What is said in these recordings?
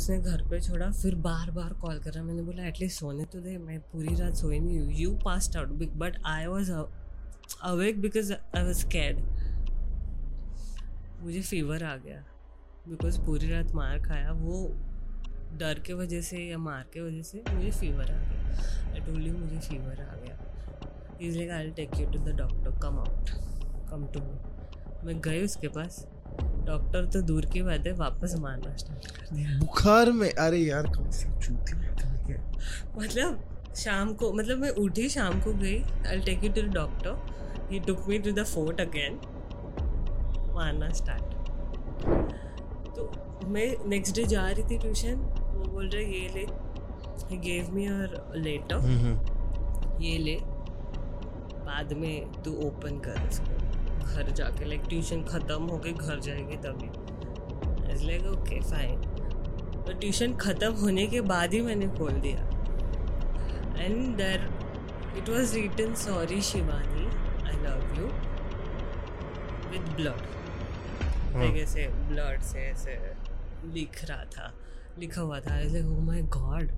उसने घर पे छोड़ा, फिर बार बार कॉल करा मैंने बोला एटलीस्ट सोने तो दे, मैं पूरी रात सोई नहीं हूँ you passed out but I was awake because I was CAD मुझे फीवर आ गया। बिकॉज़ पूरी रात मार खाया, वो डर के वजह से या मार के वजह से मुझे फीवर आ गया। आई टोल्ड यू मुझे फीवर आ गया। Is like I take you to the doctor come out come to मैं गई उसके पास। डॉक्टर तो दूर की बात है वापस मारना स्टार्ट कर दिया। बुखार में? अरे यार कौन सी चूती मतलब शाम को मतलब मैं उठी शाम को गई I take you to the doctor he took me to the fort again मारना स्टार्ट तो मैं नेक्स्ट डे जा रही थी ट्यूशन वो बोल रहे ये ले. ही गेव मी और लेटर ये ले। बाद में तू ओपन कर इसको घर जाके लाइक ट्यूशन ख़त्म हो गई घर जाएगी तभी। लाइक ओके फाइन तो ट्यूशन ख़त्म होने के बाद ही मैंने खोल दिया। And there it was written sorry Shivani I love you with blood ऐसे ब्लड से ऐसे लिख रहा था लिखा हुआ था। ऐसे ओ माय गॉड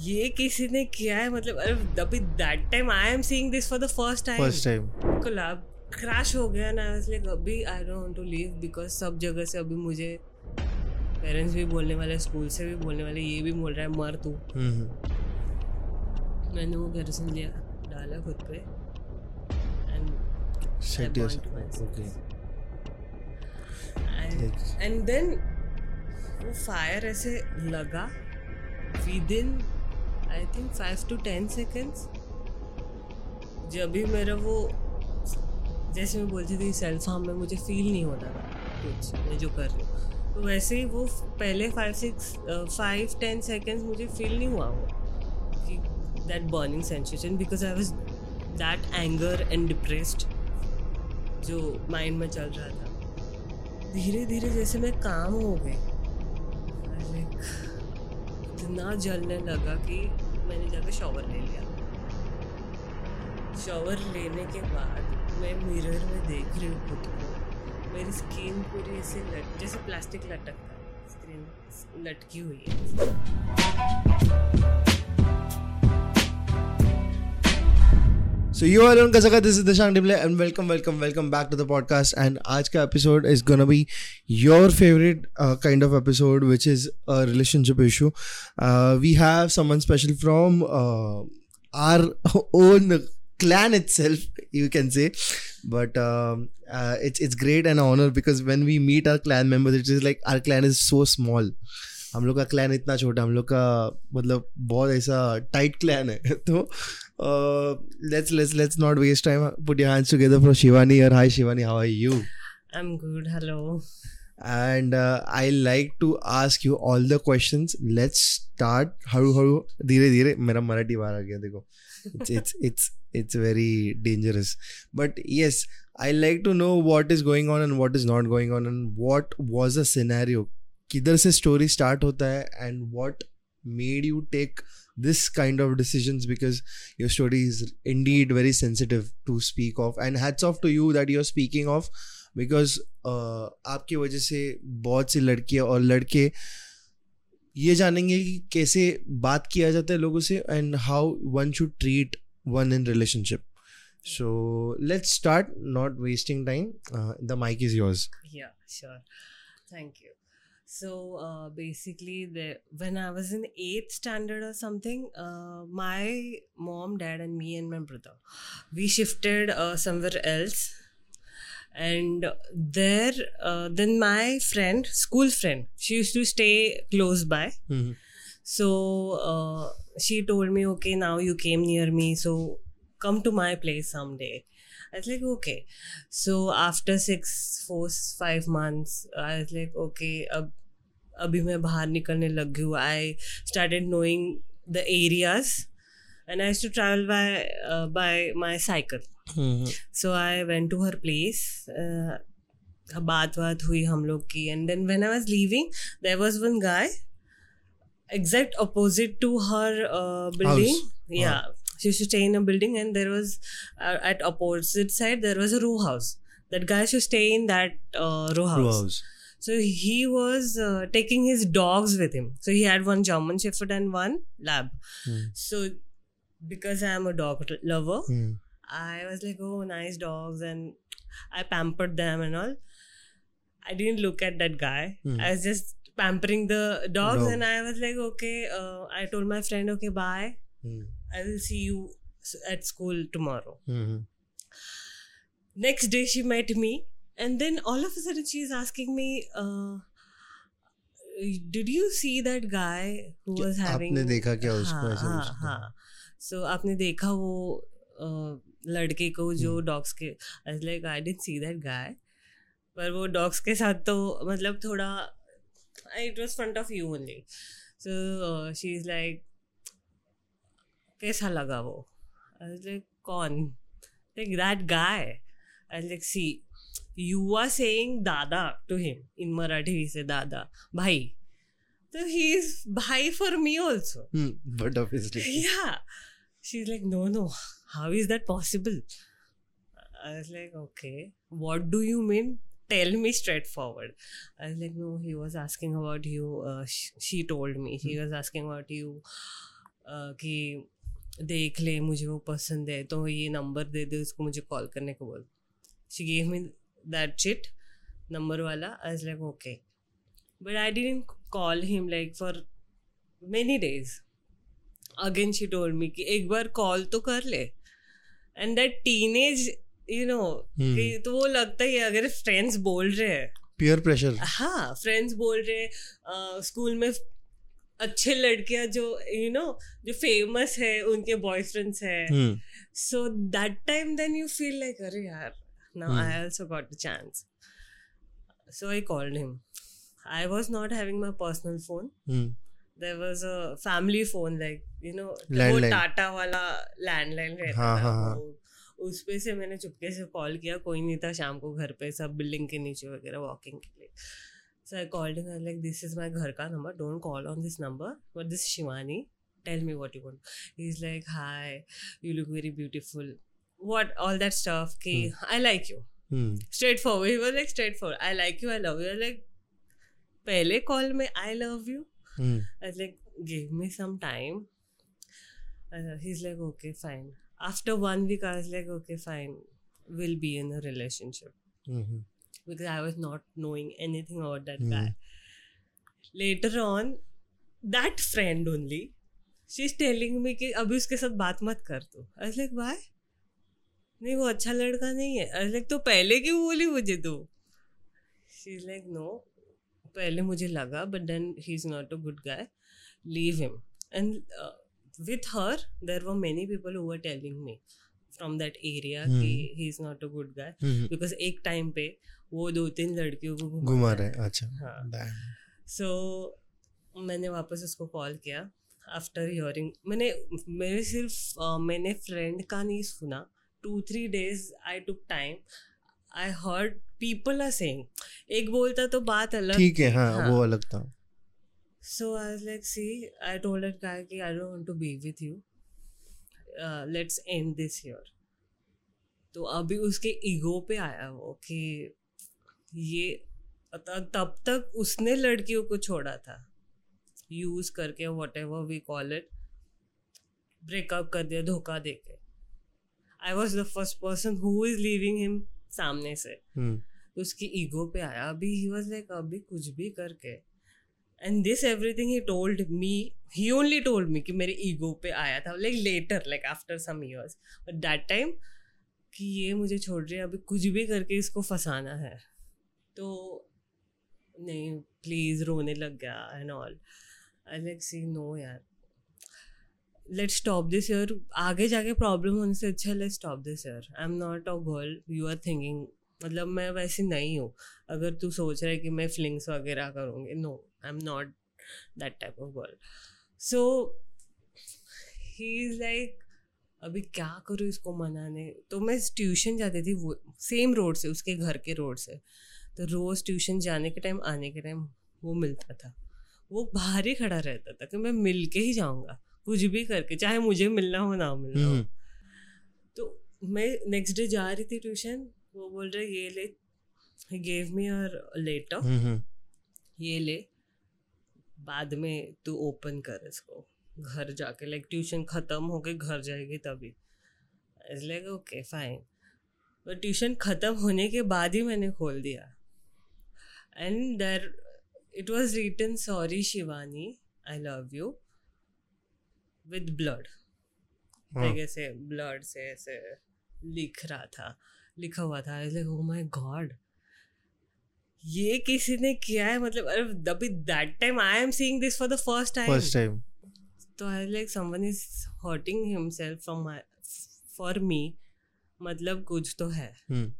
ये किसी ने किया है? मतलब अभी that time I am seeing this for the first time first time Colab crash हो गया ना इसलिए अभी I don't want to leave because सब जगह से अभी मुझे पेरेंट्स भी बोलने वाले स्कूल से भी बोलने वाले ये भी बोल रहा है मर तू. मैंने वो घर से लिया डाला खुद पे एंड ओके एंड देन वो फायर ऐसे लगा within I think five to ten seconds जब भी मेरा वो जैसे मैं बोलती थी सेल्फ हार्म में मुझे फील नहीं होता था कुछ, मैं जो कर रही हूँ। तो वैसे ही वो पहले five six five ten seconds मुझे फील नहीं हुआ वो, कि that burning sensation because I was that anger and depressed जो माइंड में चल रहा था। धीरे धीरे जैसे मैं काम हो गई इतना जलने लगा कि मैंने जाकर शॉवर ले लिया। शॉवर लेने के बाद मैं मिरर में देख रही हूँ खुद को मेरी स्किन पूरी ऐसे लट जैसे प्लास्टिक लटकता है स्क्रीन लटकी हुई है So you are on Kasaka, this is Dishang Dimle and welcome, welcome, welcome back to the podcast. And आज का episode is gonna be your favorite uh, kind of episode, which is a relationship issue. Uh, we have someone special from uh, our own clan itself you can say. But um, uh, it's it's great and an honor because when we meet our clan members it is like our clan is so small. हम लोग का clan इतना छोटा हम लोग का मतलब बहुत ऐसा टाइट क्लैन है। तो let's let's let's not waste time put your hands together for Shivani और hi Shivani how are you I am good hello and I like to ask you all the questions let's start हळू हळू धीरे धीरे मेरा मराठी बार आ गया देखो. It's it's it's very dangerous but yes i like to know what is going on and what is not going on and what was the scenario किधर से स्टोरी स्टार्ट होता है and what made you take this kind of decisions because your story is indeed very sensitive to speak of and hats off to you that you're speaking of because uh, आपकी वजह से बहुत सी लड़कियाँ और लड़के ये जानेंगे कि कैसे बात किया जाता है लोगों से and how one should treat one in relationship. So let's start not wasting time. Uh, the mic is yours. Yeah sure. Thank you. So uh, basically the, when i was in eighth standard or something uh, my mom dad and me and my brother we shifted uh, somewhere else. And there uh, then my friend school friend she used to stay close by. Mm-hmm. So uh, she told me okay now you came near me so come to my place someday i was like okay so after six four five months i was like okay अब अभी मैं बाहर निकलने लग गई हूँ I started knowing the areas and I to travel by by my cycle Mhm. So I went to her place बात बात हुई हम लोग की and then when I was leaving there was one guy exact opposite to her uh, building House. yeah she used to stay in a building and there was uh, at opposite side there was a row house that guy should stay in that uh, row house Row house. So he was uh, taking his dogs with him. So he had one German Shepherd and one Lab. Hmm. So because I am a dog lover, Hmm. I was like, oh, nice dogs, and I pampered them and all. I didn't look at that guy. Hmm. I was just pampering the dogs, Dog. and I was like, okay. Uh, I told my friend, okay, bye. Hmm. I will see you s- at school tomorrow. Hmm. Next day, she met me, and then all of a sudden, she's asking me, uh, "Did you see that guy who was having?" आपने देखा क्या उसको हाँ ऐसा हाँ पूछता है? हाँ सो आपने देखा वो अ, लड़के को जो हम्म। डॉग्स के like I didn't see that guy पर वो डॉग्स के साथ तो मतलब थोड़ा it was front of you only so she is like कैसा लगा वो लाइक कौन like that guy I like see you are saying दादा टू हिम इन मराठी से दादा भाई तो ही इज़ भाई for me also Hmm. But obviously. yeah. She's like, no, no. How is that possible? I was like, okay. What do you mean? Tell me straightforward. I was like, no, he was asking about you. Uh, sh- she told me. He was asking about you. Uh, कि देख ले मुझे वो पसंद है तो ये number दे दे उसको मुझे कॉल करने को बोल she gave me that chit number वाला I was like okay but I didn't call him like for many days again she told me कि एक बार कॉल तो कर ले and that teenage you know तो वो लगता ही है अगर फ्रेंड्स बोल रहे हैं। पियर प्रेशर हाँ फ्रेंड्स बोल रहे हैं स्कूल में अच्छे लड़कियाँ जो यू you नो know, जो फ़ेमस है उनके बॉयफ्रेंड्स है। So that time then you feel like अरे यार now I also got the chance so I called him I was not having my personal phone there was a family phone like you know वो टाटा वाला landline रहता था उस पे से मैंने चुपके से कॉल किया कोई नहीं था शाम को घर पे सब बिल्डिंग के नीचे वगैरह वॉकिंग के लिए। So I called him like this is my घर का number don't call on this number but this Shivani tell me what you want he is like hi you look very beautiful what all that stuff कि I like you. Straight forward he was like straight forward I like you I love you like पहले call में I love you was like, give me some time. Uh, he's like, okay, fine. After one week, I was like, okay, fine. We'll be in a relationship. Mm-hmm. Because I was not knowing anything about that mm-hmm. guy. Later on, that friend only, she's telling me कि अभी उसके साथ बात मत कर तू I was like, why? नहीं वो अच्छा लड़का नहीं है I was like, तो पहले क्यों बोली मुझे तू she's like, no. पहले मुझे लगा but then he is not a good guy leave him and with her there were many people who were telling me from that area कि he is not a good guy. Because एक time पे वो दो तीन लड़कियों को घुमा रहा है अच्छा। हाँ. सो मैंने वापस उसको कॉल किया आफ्टर हियरिंग मैंने मेरे सिर्फ़ अ, मैंने फ्रेंड का नहीं सुना। Two three days I took time I heard people are saying एक बोलता तो बात अलग ठीक है थी, हाँ। वो अलग था। So I was like, see, I told that guy, कि I don't want to be with you. Uh, let's end this here. तो अभी उसके ईगो पे आया वो कि ये तब तक उसने लड़कियों को छोड़ा था यूज़ करके whatever we call it breakup कर दिया धोखा दे के I was the first person who is leaving him सामने से Hmm. तो उसकी ईगो पे आया अभी ही वॉज़ लाइक अभी कुछ भी करके and this everything he told me he only told me कि मेरे ईगो पे आया था like later like after some years but that time कि ये मुझे छोड़ रही है, अभी कुछ भी करके इसको फंसाना है। तो नहीं प्लीज़ रोने लग गया and all I like see no यार. लेट स्टॉप दिस ईयर आगे जाके प्रॉब्लम होने से अच्छा let stop this year I am not a girl you are thinking मतलब मैं वैसी नहीं हूँ। अगर तू सोच रहा है कि मैं फ्लिंग्स वगैरह करूँगी no I am not that type of girl so he is like अभी क्या करूँ इसको मनाने? तो मैं ट्यूशन जाती थी वो सेम रोड से उसके घर के रोड से। तो रोज़ ट्यूशन जाने के टाइम आने के टाइम वो मिलता था। वो बाहर ही खड़ा रहता था कि मैं मिल के ही जाऊँगा। कुछ भी करके चाहे मुझे मिलना हो ना मिलना हो। Hmm. तो मैं नेक्स्ट डे जा रही थी ट्यूशन वो बोल रहे ये ले। गेव मी और लेटर. ये ले। बाद में तू ओपन कर इसको। घर जाके लाइक ट्यूशन ख़त्म हो गई घर जाएगी तभी। Like okay fine but tuition ख़त्म होने के बाद ही मैंने खोल दिया। And there it was written sorry Shivani I love you with blood like ऐसे ब्लड से ऐसे लिख रहा था। लिखा हुआ था। लाइक ओ माय गॉड ये किसी ने किया है? मतलब अरे अभी that time I am seeing this for the first time first time तो I like someone is hurting himself from my for me मतलब कुछ तो है। हम्म।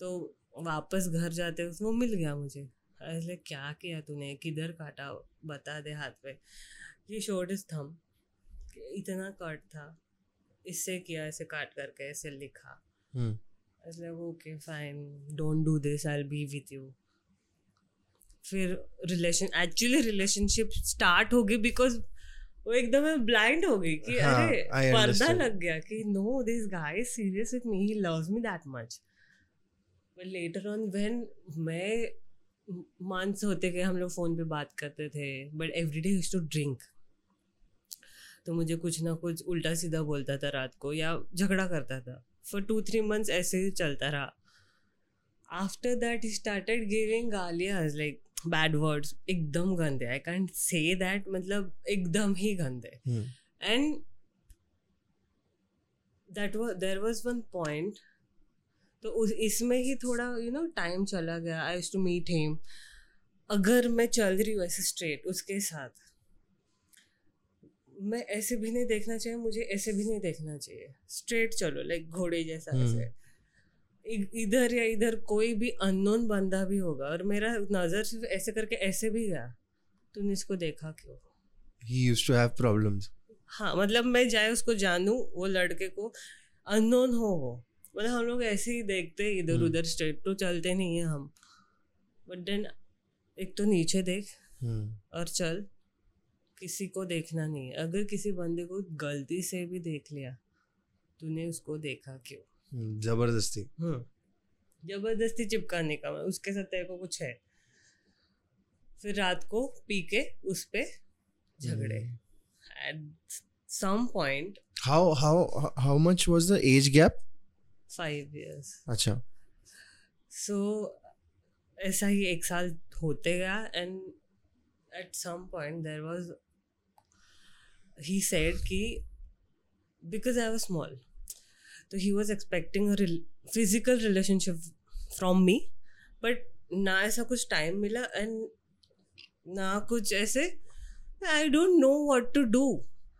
तो वापस घर जाते वो मिल गया मुझे। अरे क्या किया तूने? किधर काटा? बता दे हाथ पे. ये शोर्ट इज़ थम इतना कट था। इससे किया ऐसे काट करके ऐसे लिखा। Like okay fine don't do this I be with you फिर रिलेशन एक्चुअली रिलेशनशिप स्टार्ट हो गई बिकॉज़ वो एकदम ब्लाइंड हो गई कि हाँ, अरे I पर्दा लग गया कि no this guy serious with me he loves me that much but later on when मैं मंथ्स होते गए हम लोग फ़ोन पे बात करते थे but every day use to drink तो मुझे कुछ ना कुछ उल्टा सीधा बोलता था रात को या झगड़ा करता था। फॉर टू थ्री मंथ्स ऐसे ही चलता रहा। After that he started giving गालियाज like bad words एकदम गंदे। आई कैंट से दैट मतलब एकदम ही गंदे। And that was there was one point तो उस इसमें ही थोड़ा यू नो टाइम चला गया। आई टू मीट हिम अगर मैं चल रही हूँ ऐसे स्ट्रेट उसके साथ। मैं ऐसे भी नहीं देखना चाहिए मुझे ऐसे भी नहीं देखना चाहिए। स्ट्रेट चलो लाइक घोड़े जैसा हम्म। ऐसे। इधर या इधर कोई भी अननोन बंदा भी होगा और मेरा नज़र सिर्फ़ ऐसे करके ऐसे भी गया तूने इसको देखा क्यों? He used to have problems. हाँ मतलब मैं जाए उसको जानूं वो लड़के को अननोन हो वो। मतलब हम लोग ऐसे ही देखते हैं इधर हम्म। उधर स्ट्रेट तो चलते नहीं है हम। बट देन एक तो नीचे देख हम्म। और चल। किसी को देखना नहीं है। अगर किसी बंदे को गलती से भी देख लिया तूने उसको देखा क्यों? ज़बरदस्ती। हम्म। ज़बरदस्ती चिपकाने का मैं उसके साथ तेरे को कुछ है। फिर रात को पी के उस पे झगड़े। At some point how how how much was the age gap? Five years अच्छा। सो ऐसा ही एक साल होते गया and at some point there was he said कि बिकॉज़ आई वॉज़ स्मॉल तो he was expecting physical relationship from me but ना ऐसा कुछ टाइम मिला एंड ना कुछ ऐसे I don't know what to do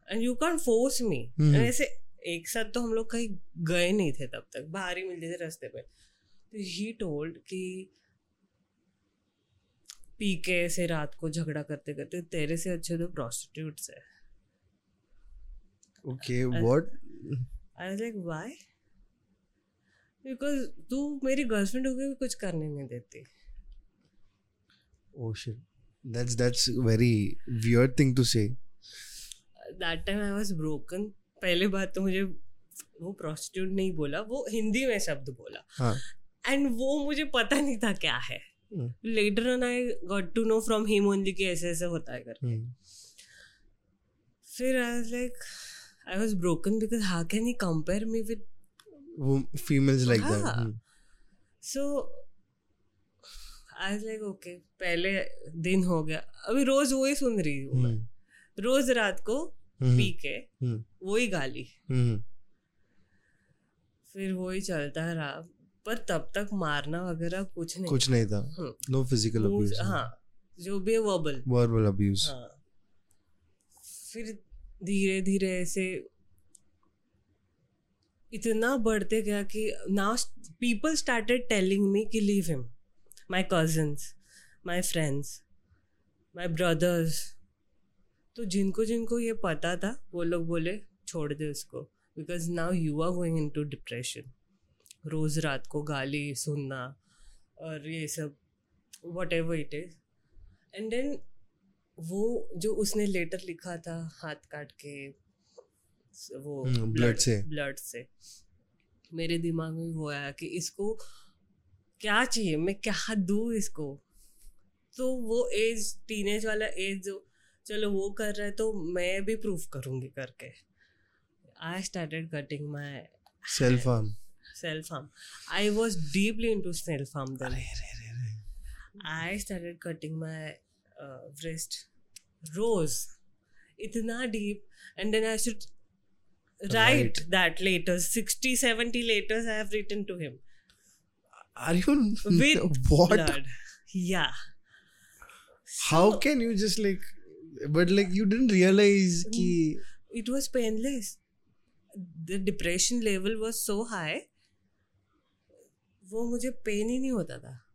and you can force me. ऐसे एक साथ तो हम लोग कहीं गए नहीं थे तब तक बाहर ही मिलते थे रास्ते पे। तो ही टोल्ड कि पी के ऐसे रात को झगड़ा करते करते तेरे से अच्छे तो प्रोस्टिट्यूट्स है। Okay what? I was like why because तू मेरी गर्लफ्रेंड हो भी कुछ करने नहीं देती। Oh shit. That's that's very weird thing to say. That time I was broken पहले बात तो मुझे वो प्रोस्टिट्यूट नहीं बोला वो हिंदी में शब्द बोला। हाँ। एंड वो मुझे पता नहीं था क्या है। Later on I got to know from him only कि ऐसे ऐसे होता है करके। हम्म, फिर I was like was broken because how can he compare me with वो females like that. हाँ। हम्म, so I was like okay पहले दिन हो गया। अभी रोज वही सुन रही हूँ मैं। हम्म, रोज रात को हम्म, पी के हम्म, वही गाली। हम्म, फिर वही चलता रहा। पर तब तक मारना वगैरह कुछ नहीं कुछ नहीं था। No physical abuse. हाँ जो भी वर्बल verbal abuse. हाँ। फिर धीरे धीरे ऐसे इतना बढ़ते गया कि now people started telling me कि leave him my cousins my friends my brothers तो जिनको जिनको ये पता था, वो लोग बोले, छोड़ दे उसको because now you are going into depression रोज रात को गाली सुनना और ये सब whatever it is and then वो जो उसने लेटर लिखा था हाथ काट के वो हम्म, blood से। ब्लड से मेरे दिमाग में वो आया कि इसको क्या चाहिए मैं क्या दूँ इसको तो वो एज टीनेज वाला एज जो चलो वो कर रहा है तो मैं भी प्रूफ करूँगी करके I started cutting myself harm. I was deeply into self harm then. I started cutting my uh, wrist. रोज इतना deep and then I should write that letters sixty seventy letters I have written to him are you with yeah how can you just like but like you didn't realize कि it was painless the depression level was so high वो मुझे pen ही नहीं होता था।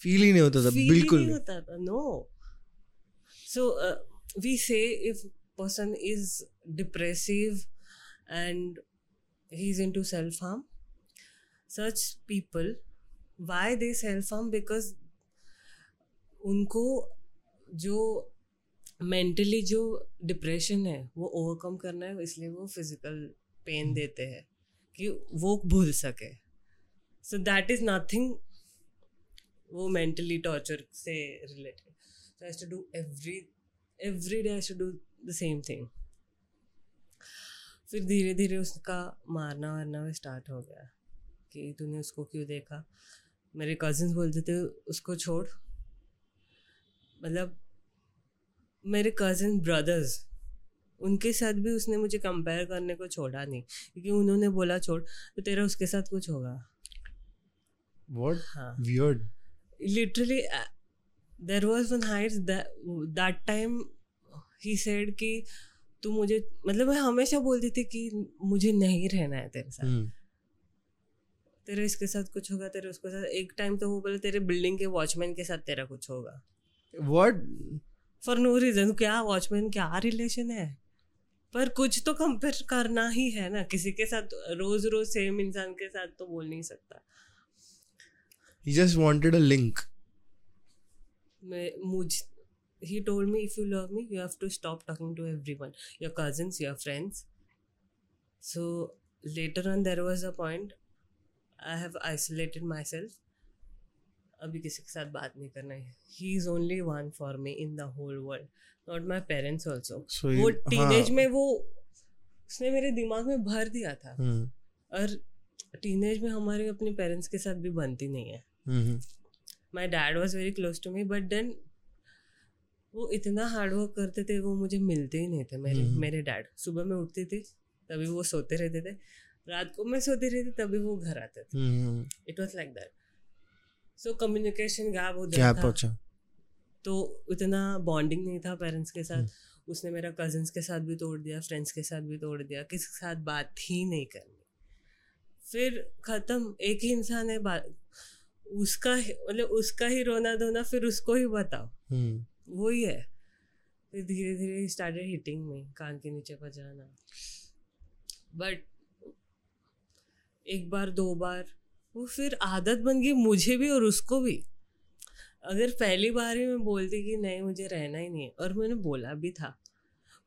Feel ही नहीं होता था बिल्कुल नहीं होता था no no. So we say if person is depressive and he is into self harm such people why they self harm because उनको जो मेंटली जो डिप्रेशन है वो ओवरकम करना है इसलिए वो फ़िज़िकल पेन देते हैं कि वो भूल सके। सो दैट इज़ नथिंग वो मेंटली टॉर्चर से related so I to do every every day I to do the same thing फिर धीरे धीरे उसका मारना वारना भी स्टार्ट हो गया कि तूने उसको क्यों देखा? मेरे कजिन्स बोलते थे उसको छोड़। मतलब मेरे कजिन ब्रदर्स उनके साथ भी उसने मुझे कंपेयर करने को छोड़ा नहीं। क्योंकि उन्होंने बोला छोड़ तो तेरा उसके साथ कुछ होगा। What? हाँ। Weird. Was one heights that that time he said कि तू मुझे मतलब मैं हमेशा बोलती थी कि मुझे नहीं रहना है तेरे साथ। hmm. तेरे इसके साथ कुछ होगा तेरे उसके साथ एक टाइम तो वो बोले तेरे बिल्डिंग के वॉचमैन के साथ तेरा कुछ होगा। What? फॉर नो रीजन क्या वॉचमैन क्या रिलेशन है? पर कुछ तो कंपेयर करना ही है ना किसी के साथ रोज रोज सेम इंसान के साथ तो बोल नहीं सकता। He just wanted a link. मुझ he told me if you love me you have to stop talking to everyone your cousins your friends so later on there was a point I have isolated myself अभी किसी के साथ बात नहीं करना है। He is only one for me in the whole world not my parents also वो teenage हाँ। में वो उसने मेरे दिमाग में भर दिया था। हम्म। और टीन एज में हमारे अपने पेरेंट्स के साथ भी बनती नहीं है। हम्म, हम्म। My dad was very close to me but then वो इतना हार्ड वर्क करते थे वो मुझे मिलते ही नहीं थे मेरे हम्म। मेरे डैड सुबह मैं उठती थी तभी वो सोते रहते थे। रात को मैं सोती रहती तभी वो घर आते थे। It was like that so communication gap उधर था। पहुँचा तो उतना बॉन्डिंग नहीं था पेरेंट्स के साथ। mm-hmm. उसने मेरा कजिन्स के साथ भी तोड़ दिया फ्रेंड्स के साथ भी तोड़ दिया किसी के साथ बात ही नहीं करनी। फिर ख़त्म एक ही इंसान है बात उसका ही- मतलब उसका ही रोना धोना फिर उसको ही बताओ। hmm. ही है। फिर धीरे धीरे स्टार्टेड हिटिंग में कान के नीचे बजाना। बट एक बार दो बार वो फिर आदत बन गई मुझे भी और उसको भी। अगर पहली बार ही मैं बोलती कि नहीं मुझे रहना ही नहीं है और मैंने बोला भी था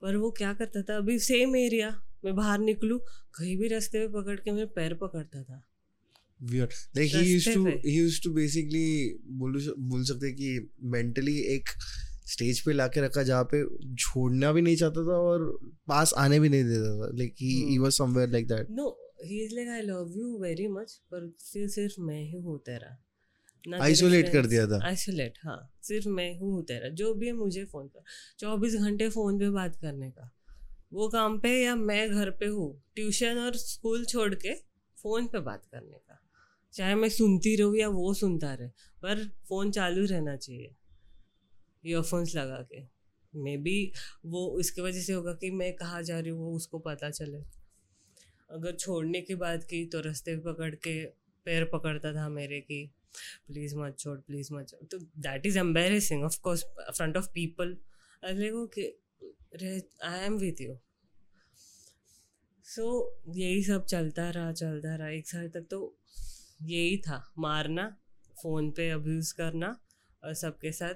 पर वो क्या करता था अभी सेम एरिया मैं बाहर निकलूँ कहीं भी रास्ते में पकड़ के मेरे पैर पकड़ता था। Weird. Like he used रास्ते to पे। he used to basically बोल बोल सकते कि मेंटली एक स्टेज पे लाके रखा जहाँ पे छोड़ना भी नहीं चाहता था और पास आने भी नहीं देता था। Like he. Was somewhere like that no he is like I love you very much पर फिर सिर्फ़ मैं ही हूँ तेरा Isolate कर दिया था। आइसोलेट हाँ। सिर्फ़ मैं हूँ तेरा जो भी है मुझे फ़ोन कर चौबीस घंटे फ़ोन पे बात करने का। वो काम पे या मैं घर पे हूँ ट्यूशन और स्कूल छोड़ के फ़ोन पे बात करने का। चाहे मैं सुनती रहूँ या वो सुनता रहे, पर फ़ोन चालू रहना चाहिए ईयरफोन्स लगा के। मे बी वो इसकी वजह से होगा कि मैं कहाँ जा रही हूँ, वो उसको पता चले। अगर छोड़ने की बात की तो रास्ते पकड़ के पैर पकड़ता था मेरे की प्लीज़ मत छोड़ प्लीज़ मत छोड़। तो that is embarrassing of course front of people अगले को कि I am with you so यही सब चलता रहा चलता रहा, एक साल तक तो यही था मारना फ़ोन पे अब्यूज़ करना और सबके साथ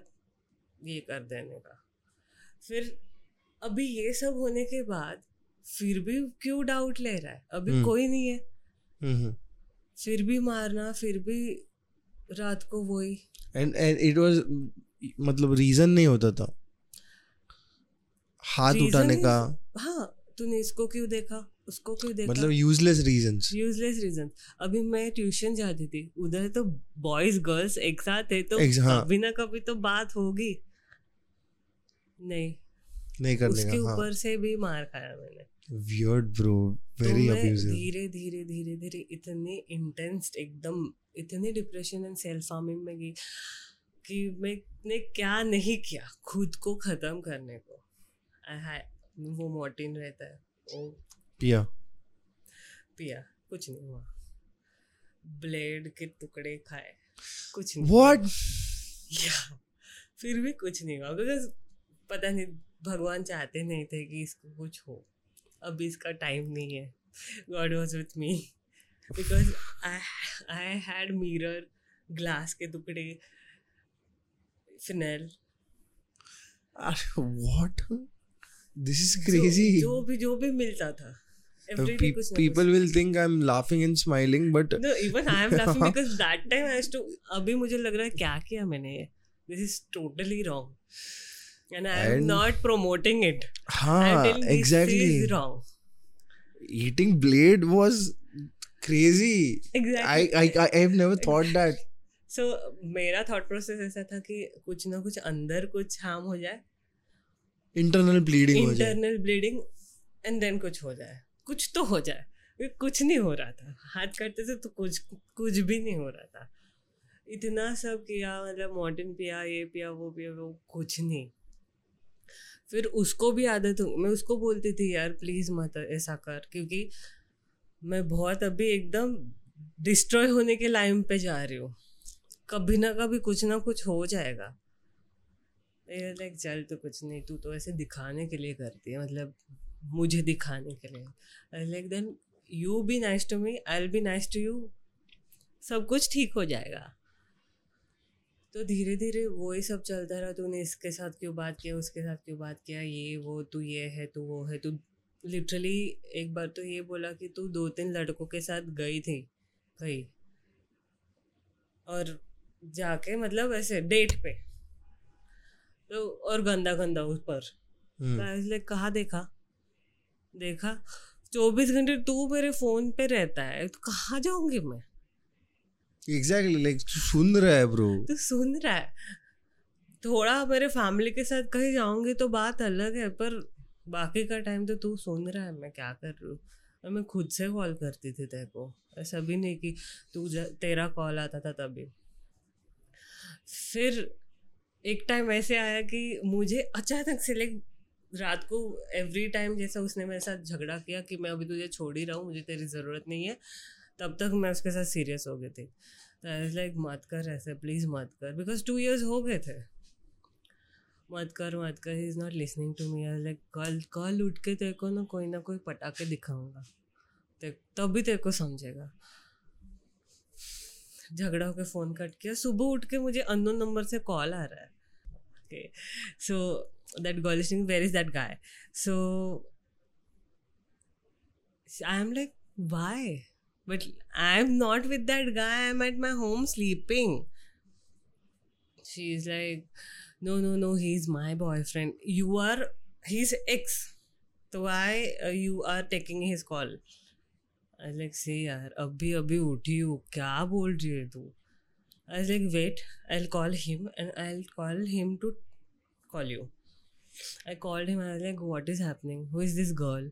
ये कर देने का। फिर अभी ये सब होने के बाद फिर भी क्यों डाउट ले रहा है? अभी हम्म। कोई नहीं है। mm-hmm. फिर भी मारना फिर भी रात को वही। And and it was मतलब रीजन नहीं होता था। हाथ Reason उठाने का। हाँ तूने इसको क्यों देखा? उसको क्यों देखा? मतलब यूजलेस रीजंस यूजलेस रीजन अभी मैं ट्यूशन जाती थी। उधर तो बॉयज़ गर्ल्स एक साथ है तो हाँ। कभी ना कभी तो बात होगी। नहीं। नहीं करने उसके हाँ। ऊपर से भी मार खाया मैंने। वियर्ड ब्रो तो वेरी मैं धीरे धीरे धीरे धीरे इतने इंटेंस एकदम इतने डिप्रेशन एंड सेल्फ हार्मिंग में गई कि मैंने क्या नहीं किया? खुद को खत्म करने को। Had- वो मोर्टिन रहता है। वो पिया। पिया। कुछ नहीं हुआ। ब्लेड के टुकड़े खाए। कुछ नहीं। व्हाट या। फिर भी कुछ नहीं हुआ। बिकॉज़ पता नहीं भगवान चाहते नहीं थे कि इसको कुछ हो। अभी इसका टाइम नहीं है। God was with me because I I had mirror glass के टुकड़े phenyl what this is crazy जो भी जो भी मिलता था people will think i'm laughing and smiling but No, even I am laughing because that time I used to. अभी मुझे लग रहा है क्या किया मैंने ये This is totally wrong. And I am And- not promoting it. हाँ telling this is wrong. eating blade was crazy Exactly. I, I I have never thought that So मेरा thought process ऐसा था कि कुछ ना कुछ अंदर कुछ harm हो जाए internal bleeding internal bleeding and then कुछ हो जाए। कुछ तो हो जाए। कुछ नहीं हो रहा था। हाथ काटते थे तो कुछ कुछ भी नहीं हो रहा था। इतना सब किया मतलब मॉडर्न पिया, ये पिया, वो पिया, वो कुछ नहीं। फिर उसको भी आदत हो मैं उसको बोलती थी, यार प्लीज़ मत ऐसा कर। क्योंकि मैं बहुत अभी एकदम डिस्ट्रॉय होने के लाइन पे जा रही हूँ। कभी ना कभी कुछ ना कुछ हो जाएगा। लाइक चल तो कुछ नहीं, तू तो ऐसे दिखाने के लिए करती है मतलब मुझे दिखाने के लिए। Like then you be nice to me I be nice to you सब कुछ ठीक हो जाएगा। तो धीरे धीरे वो ही सब चलता रहा, तूने इसके साथ क्यों बात किया, उसके साथ क्यों बात किया, ये, वो, तू ये है, तू वो है, तू लिटरली एक बार तो ये बोला कि तू दो तीन लड़कों के साथ गई थी, कहीं, और जाके मतलब ऐसे डेट पे। तो और गंदा गंदा ऊपर हम्म, लाइक कहाँ देखा देखा चौबीस घंटे तू मेरे फ़ोन पे रहता है तो कहाँ जाऊँगी मैं? Exactly like तू सुन रहा है ब्रो तू सुन रहा है। थोड़ा मेरे फैमिली के साथ कहीं जाऊँगी तो बात अलग है पर बाकी का टाइम तो तू सुन रहा है मैं क्या कर रही हूँ? और मैं खुद से कॉल करती थी तेरे को। ऐसा भी नहीं कि तू तेरा कॉल आता था तभी। फिर एक टाइम ऐसे आया कि मुझे अचानक से लाइक रात को एवरी टाइम जैसा उसने मेरे साथ झगड़ा किया कि मैं अभी तुझे छोड़ ही रहा हूँ, मुझे तेरी ज़रूरत नहीं है, तब तक मैं उसके साथ सीरियस हो गई थी। तो आई लाइक मत कर ऐसे प्लीज़ मत कर। बिकॉज़ टू इयर्स हो गए थे। मत कर मत कर। He is not listening to me like कल कल उठ के तेरे को ना कोई ना कोई पटा पटाखे दिखाऊँगा। ते भी तेरे को समझेगा। झगड़ा होकर फ़ोन कट किया। सुबह उठ के मुझे अननोन नंबर से कॉल आ रहा है। Okay so that girl is saying where is that guy so i'm like why but i'm not with that guy i'm at my home sleeping she's like no no no he's my boyfriend you are his ex so why uh, you are taking his call I was like say यार अभी अभी उठी हूँ क्या बोल रही है तू I was like, wait, I'll call him and I'll call him to call you. I called him and I was like, what is happening? Who is this girl?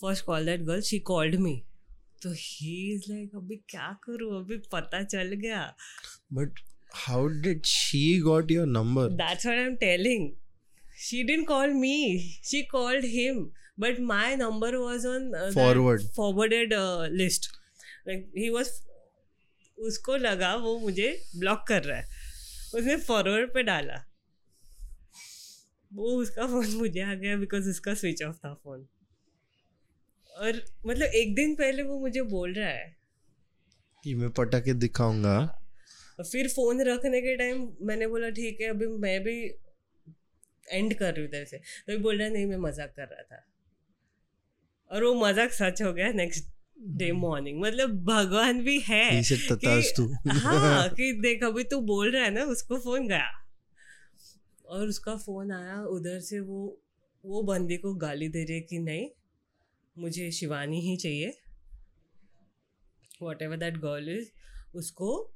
First call that girl, she called me. तो he is like, अभी क्या करूँ अभी पता चल गया but how did she got your number That's what I'm telling. She didn't call me. She called him. But my number was on uh, that Forward. forwarded uh, list. Like he was उसको लगा वो मुझे block कर रहा है। उसने forward पे डाला। वो उसका फ़ोन मुझे आ गया बिकॉज़ उसका स्विच ऑफ़ था फ़ोन और मतलब एक दिन पहले वो मुझे बोल रहा है। कि मैं पटाखे दिखाऊँगा। फिर फ़ोन रखने के टाइम मैंने बोला ठीक है अभी मैं भी एंड कर रही हूँ तेरे से। तो बोल रहा नहीं मैं मज़ाक कर रहा था। और वो मज़ाक सच हो गया नेक्स्ट डे मॉर्निंग मतलब भगवान भी है कि हाँ कि देख अभी तू बोल रहा है ना उसको फ़ोन गया। और उसका फ़ोन आया उधर से वो वो बंदी को गाली दे रही है कि नहीं मुझे शिवानी ही चाहिए। Whatever that girl is उसको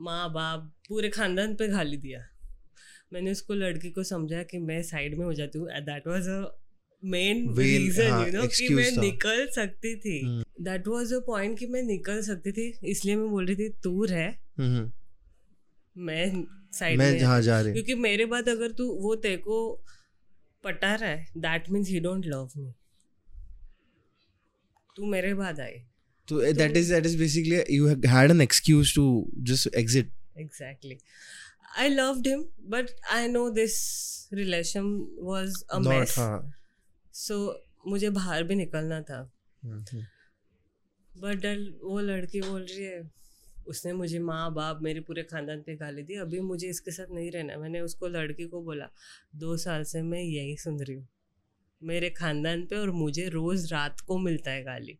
माँ बाप पूरे खानदान पे गाली दिया। मैंने उसको लड़की को समझा कि मैं साइड में हो जाती हूँ। That was a main reason you know कि मैं निकल सकती थी। दैट वाज अ पॉइंट कि मैं निकल सकती थी इसलिए मैं बोल रही थी तू रह। हम्म, मैं साइड में जहाँ जा रही क्योंकि मेरे बाद अगर तू वो तेरे को पटा रहा है that means he don't love me तू मेरे बाद आई। तो that is that is basically you had an excuse to just exit i loved him but i know this relation was a not mess हाँ so मुझे बाहर भी निकलना था। बट वो लड़की बोल रही है उसने मुझे माँ बाप मेरे पूरे खानदान पे गाली दी। अभी मुझे इसके साथ नहीं रहना मैंने उसको लड़की को बोला दो साल से मैं यही सुन रही हूँ। मेरे खानदान पे और मुझे रोज रात को मिलता है गाली।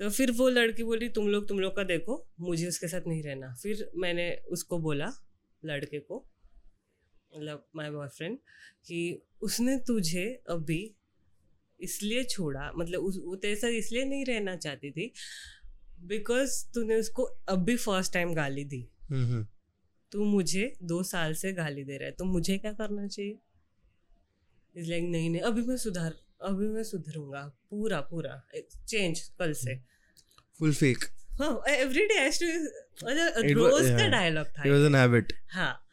तो फिर वो लड़की बोली तुम लोग तुम लोग का देखो मुझे उसके साथ नहीं रहना। फिर मैंने उसको बोला लड़के को मतलब माय बॉयफ्रेंड कि उसने तुझे अभी इसलिए छोड़ा मतलब उस वो तेरे साथ इसलिए नहीं रहना चाहती थी बिकॉज़ तूने उसको अभी फ़र्स्ट टाइम गाली दी। हम्म, हम्म। तू मुझे दो साल से गाली दे रहा है तो मुझे क्या करना चाहिए? इज़ लाइक नहीं नहीं अभी मैं सुधार अभी मैं सुधरूँगा पूरा पूरा चेंज कल से। फुल फेक हाँ एवरी डे was- रोज का डायलॉग था इट वाज एन हैबिट हाँ।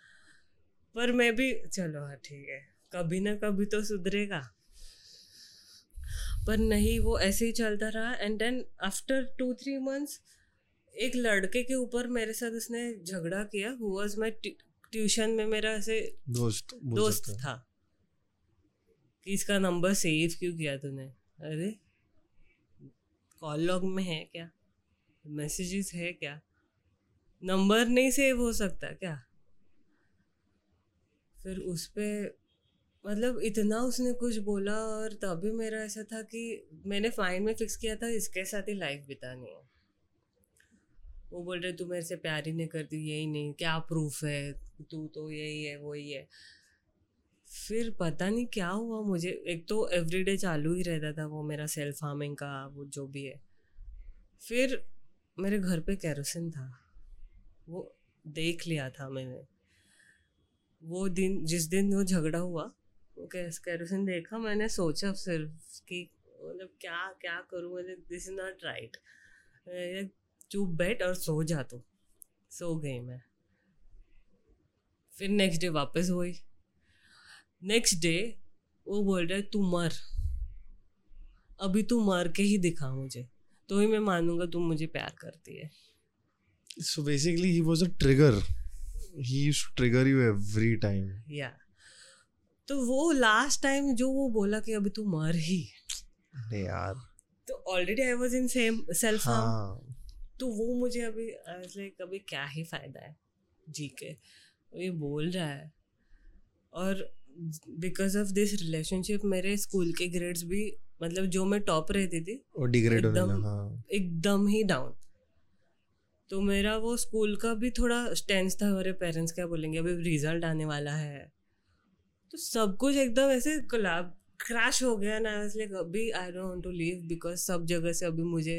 पर मैं भी चलो हाँ ठीक है। कभी ना कभी तो सुधरेगा। पर नहीं वो ऐसे ही चलता रहा। And then after two three months एक लड़के के ऊपर मेरे साथ उसने झगड़ा किया हु वाज माय ट्यूशन में मेरा ऐसे दोस्त दोस्त था। कि इसका नंबर सेव क्यों किया तूने? अरे कॉल लॉग में है क्या? मैसेजेस है क्या? नंबर नहीं सेव हो सकता क्या? फिर उस पर मतलब इतना उसने कुछ बोला और तभी मेरा ऐसा था कि मैंने फाइन में फिक्स किया था, इसके साथ ही लाइफ बितानी है। वो बोल रहे, तू मेरे से प्यार ही नहीं करती, यही नहीं, क्या प्रूफ है? तू तो यही है वही है फिर पता नहीं क्या हुआ, मुझे एक तो एवरीडे चालू ही रहता था वो मेरा सेल्फ हार्मिंग का, वो जो भी है। फिर मेरे घर पे कैरोसिन था, वो देख लिया था मैंने। वो दिन जिस दिन वो झगड़ा हुआ वो कैस कैरोसिन देखा मैंने सोचा सिर्फ़ कि मतलब क्या क्या करूँ मतलब दिस इज़ नॉट राइट चुप बैठ और सो जा तू। सो गई मैं। फिर नेक्स्ट डे वापस हुई। नेक्स्ट डे वो बोल रहा है तू मर। अभी तू मर के ही दिखा मुझे। तो ही मैं मानूँगा तुम मुझे प्यार करती है. So basically, he was a trigger. He used to trigger you every time. या तो वो लास्ट टाइम जो वो बोला कि अभी तू मर ही। नहीं यार। तो already I was in same self harm तो वो मुझे अभी लाइक अभी क्या ही फ़ायदा है? जी के ये बोल रहा है। और बिकॉज़ ऑफ़ दिस रिलेशनशिप मेरे स्कूल के ग्रेड्स भी मतलब जो मैं टॉप रहती थी डिग्रेड एकदम- हाँ। एकदम ही डाउन तो मेरा वो स्कूल का भी थोड़ा टेंस था मेरे पेरेंट्स क्या बोलेंगे अभी रिज़ल्ट आने वाला है। तो सब कुछ एकदम ऐसे कोलाब क्रैश हो गया ना इसलिए अभी I don't want to leave because सब जगह से अभी मुझे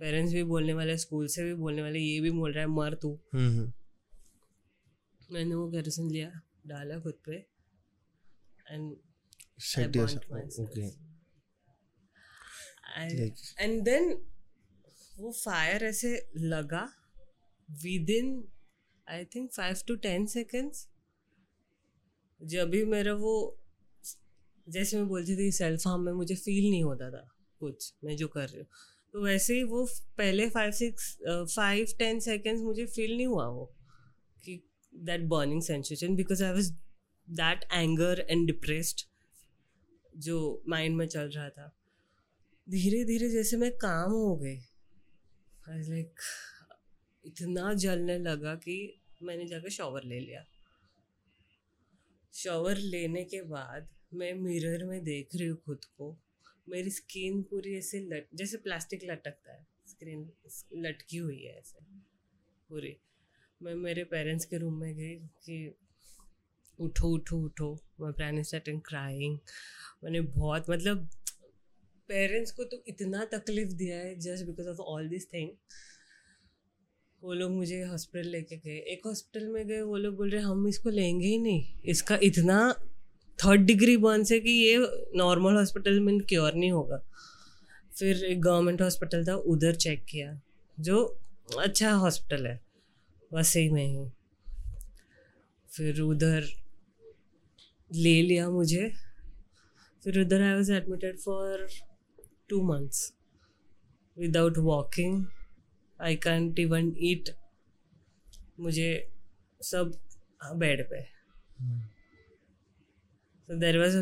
पेरेंट्स भी बोलने वाले स्कूल से भी बोलने वाले ये भी बोल रहा है मर तू। हम्म, हम्म। मैंने वो कैरोसिन लिया डाला खुद पे एंड एंड देन वो फायर ऐसे लगा within I think five to ten seconds जब भी मेरा वो, जैसे मैं बोलती थी सेल्फ हार्म में मुझे फील नहीं होता था कुछ, मैं जो कर रही हूँ। तो वैसे ही वो पहले five six five ten seconds मुझे फील नहीं हुआ वो, कि that burning sensation because I was that anger and depressed जो माइंड में चल रहा था। धीरे धीरे जैसे मैं काम हो गई लाइक इतना जलने लगा कि मैंने जाकर शॉवर ले लिया। शॉवर लेने के बाद मैं मिरर में देख रही हूँ खुद को। मेरी स्किन पूरी ऐसे लट, जैसे प्लास्टिक लटकता है। स्क्रीन लटकी हुई है ऐसे, पूरी। मैं मेरे पेरेंट्स के रूम में गई कि उठो उठो उठो। माई प्लान स्टार्टिंग क्राइंग मैंने बहुत मतलब पेरेंट्स को तो इतना तकलीफ़ दिया है just because of all this thing वो लोग मुझे हॉस्पिटल लेके गए। एक हॉस्पिटल में गए, वो लोग बोल रहे, हम इसको लेंगे ही नहीं। इसका इतना थर्ड डिग्री बर्न से कि ये नॉर्मल हॉस्पिटल में क्योर नहीं होगा. फिर एक गवर्नमेंट हॉस्पिटल था, उधर चेक किया, जो अच्छा हॉस्पिटल है। वसई में ही। फिर उधर ले लिया मुझे। फिर उधर I was admitted for two months without walking I can't even eat मुझे सब बेड पे. देर वॉज़